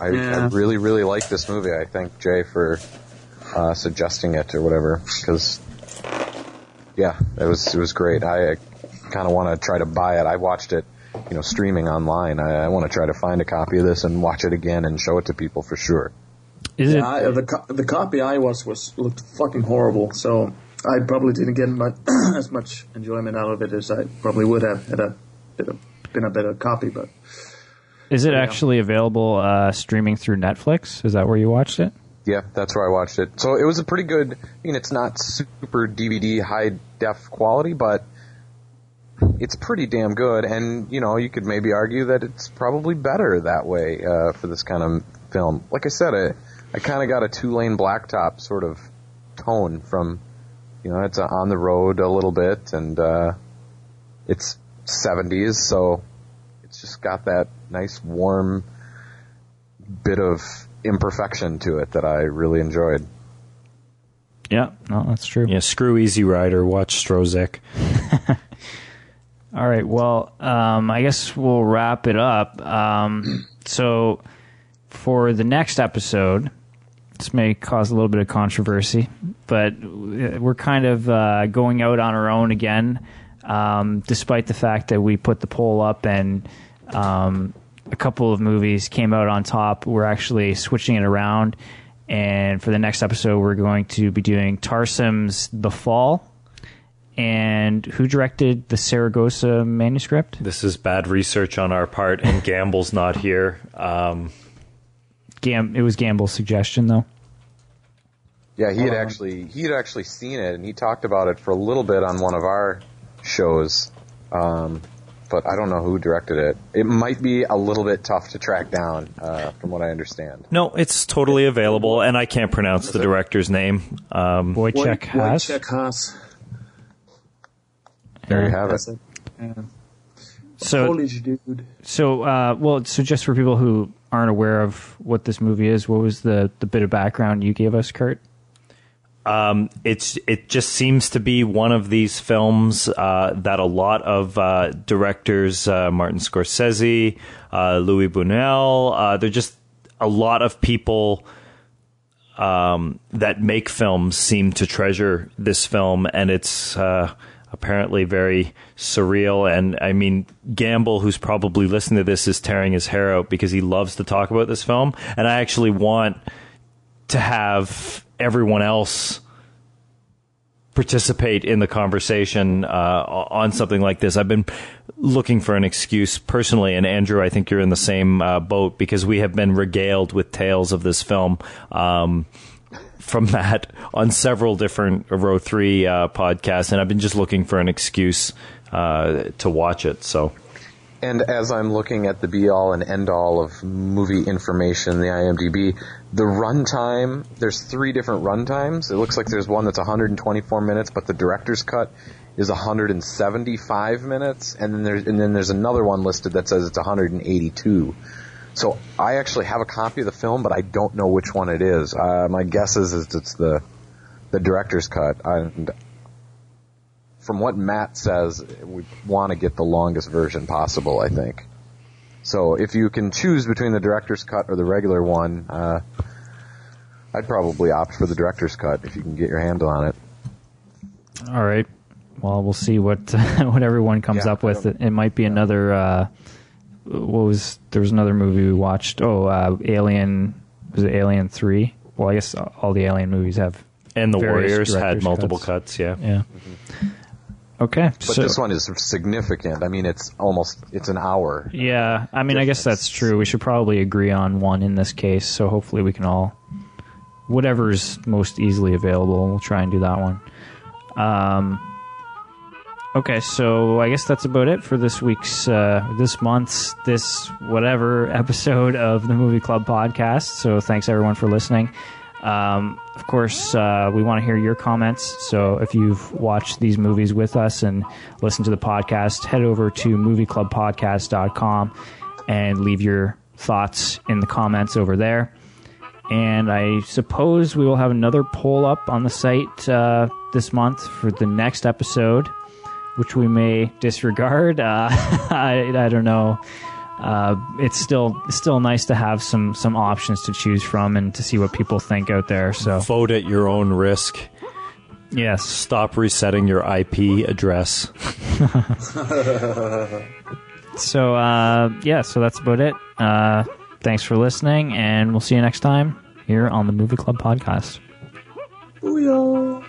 I, I really, really like this movie. I thank Jay for uh, suggesting it or whatever because, yeah, it was it was great. I kind of want to try to buy it. I watched it, you know, streaming online. I, I want to try to find a copy of this and watch it again and show it to people for sure. Is Yeah, I, the co- the copy I was was looked fucking horrible. So I probably didn't get much, as much enjoyment out of it as I probably would have had a bit of, been a better copy. But is it actually available uh, streaming through Netflix? Is that where you watched it? Yeah, that's where I watched it. So it was a pretty good. I mean, it's not super DVD high def quality, but it's pretty damn good. And you know, you could maybe argue that it's probably better that way uh, for this kind of film. Like I said, I, I kind of got a two lane blacktop sort of tone from, you know, it's on the road a little bit, and uh, it's 70s, so it's just got that nice warm bit of imperfection to it that I really enjoyed. Yeah, no, that's true. Yeah, screw Easy Rider. Watch Stroszek. All right. Well, um, I guess we'll wrap it up. Um, so, for the next episode, this may cause a little bit of controversy, but we're kind of uh, going out on our own again, um, despite the fact that we put the poll up and um, a couple of movies came out on top. We're actually switching it around. And for the next episode, we're going to be doing Tarsem's The Fall. And who directed the Saragossa manuscript? This is bad research on our part, and Gamble's not here. Um, Gam- it was Gamble's suggestion, though. Yeah, he had actually he had actually seen it, and he talked about it for a little bit on one of our shows. Um, but I don't know who directed it. It might be a little bit tough to track down, uh, from what I understand. no, it's totally available, and I can't pronounce the director's name. Um, Wojciech Has. Wojciech Has. There you have it. It. Yeah. So, Polish dude. so, uh, well, so just for people who aren't aware of what this movie is, what was the, the bit of background you gave us, Kurt? it's it just seems to be one of these films uh, that a lot of uh, directors, uh, Martin Scorsese, uh, Luis Buñuel, uh, they're just a lot of people um, that make films seem to treasure this film, and it's uh, apparently very surreal. And I mean, Gamble, who's probably listening to this, is tearing his hair out because he loves to talk about this film, and I actually want to have everyone else participate in the conversation uh, on something like this. I've been looking for an excuse personally, and Andrew, I think you're in the same uh, boat because we have been regaled with tales of this film. Um, from that on several different row three uh, podcasts, and I've been just looking for an excuse uh, to watch it. So And as I'm looking at the be all and end all of movie information, the IMDb, the runtime, there's three different runtimes. It looks like there's one that's 124 minutes, but the director's cut is 175 minutes, and then there's and then there's another one listed that says it's 182. So I actually have a copy of the film, but I don't know which one it is. Uh, my guess is, is it's the the director's cut. And from what Matt says, we want to get the longest version possible. I think. So if you can choose between the director's cut or the regular one, uh, I'd probably opt for the director's cut if you can get your handle on it. All right. Well, we'll see what what everyone comes Yeah, up with. It, it might be another. Uh, what was there was another movie we watched? Oh, uh, Alien. Was it Alien Three? Well, I guess all the Alien movies have. and the Warriors had multiple cuts. cuts. Yeah. Yeah. Okay. But so, this one is significant. I mean, it's almost it's an hour. Yeah, I mean, I guess that's true. We should probably agree on one in this case. So hopefully we can all, whatever's most easily available, we'll try and do that one. Um, okay, so I guess that's about it for this week's, uh, this month's, this whatever episode of the Movie Club podcast. So thanks everyone for listening. Um, of course, uh, we want to hear your comments. So if you've watched these movies with us and listened to the podcast, head over to movieclubpodcast.com and leave your thoughts in the comments over there. And I suppose we will have another poll up on the site uh, this month for the next episode, which we may disregard. Uh, I, I don't know uh, it's still still nice to have some some options to choose from and to see what people think out there. So Vote at your own risk. yes, Stop resetting your IP address. so uh, yeah, so that's about it. Uh, thanks for listening, and we'll see you next time here on the Movie Club podcast. Booyah!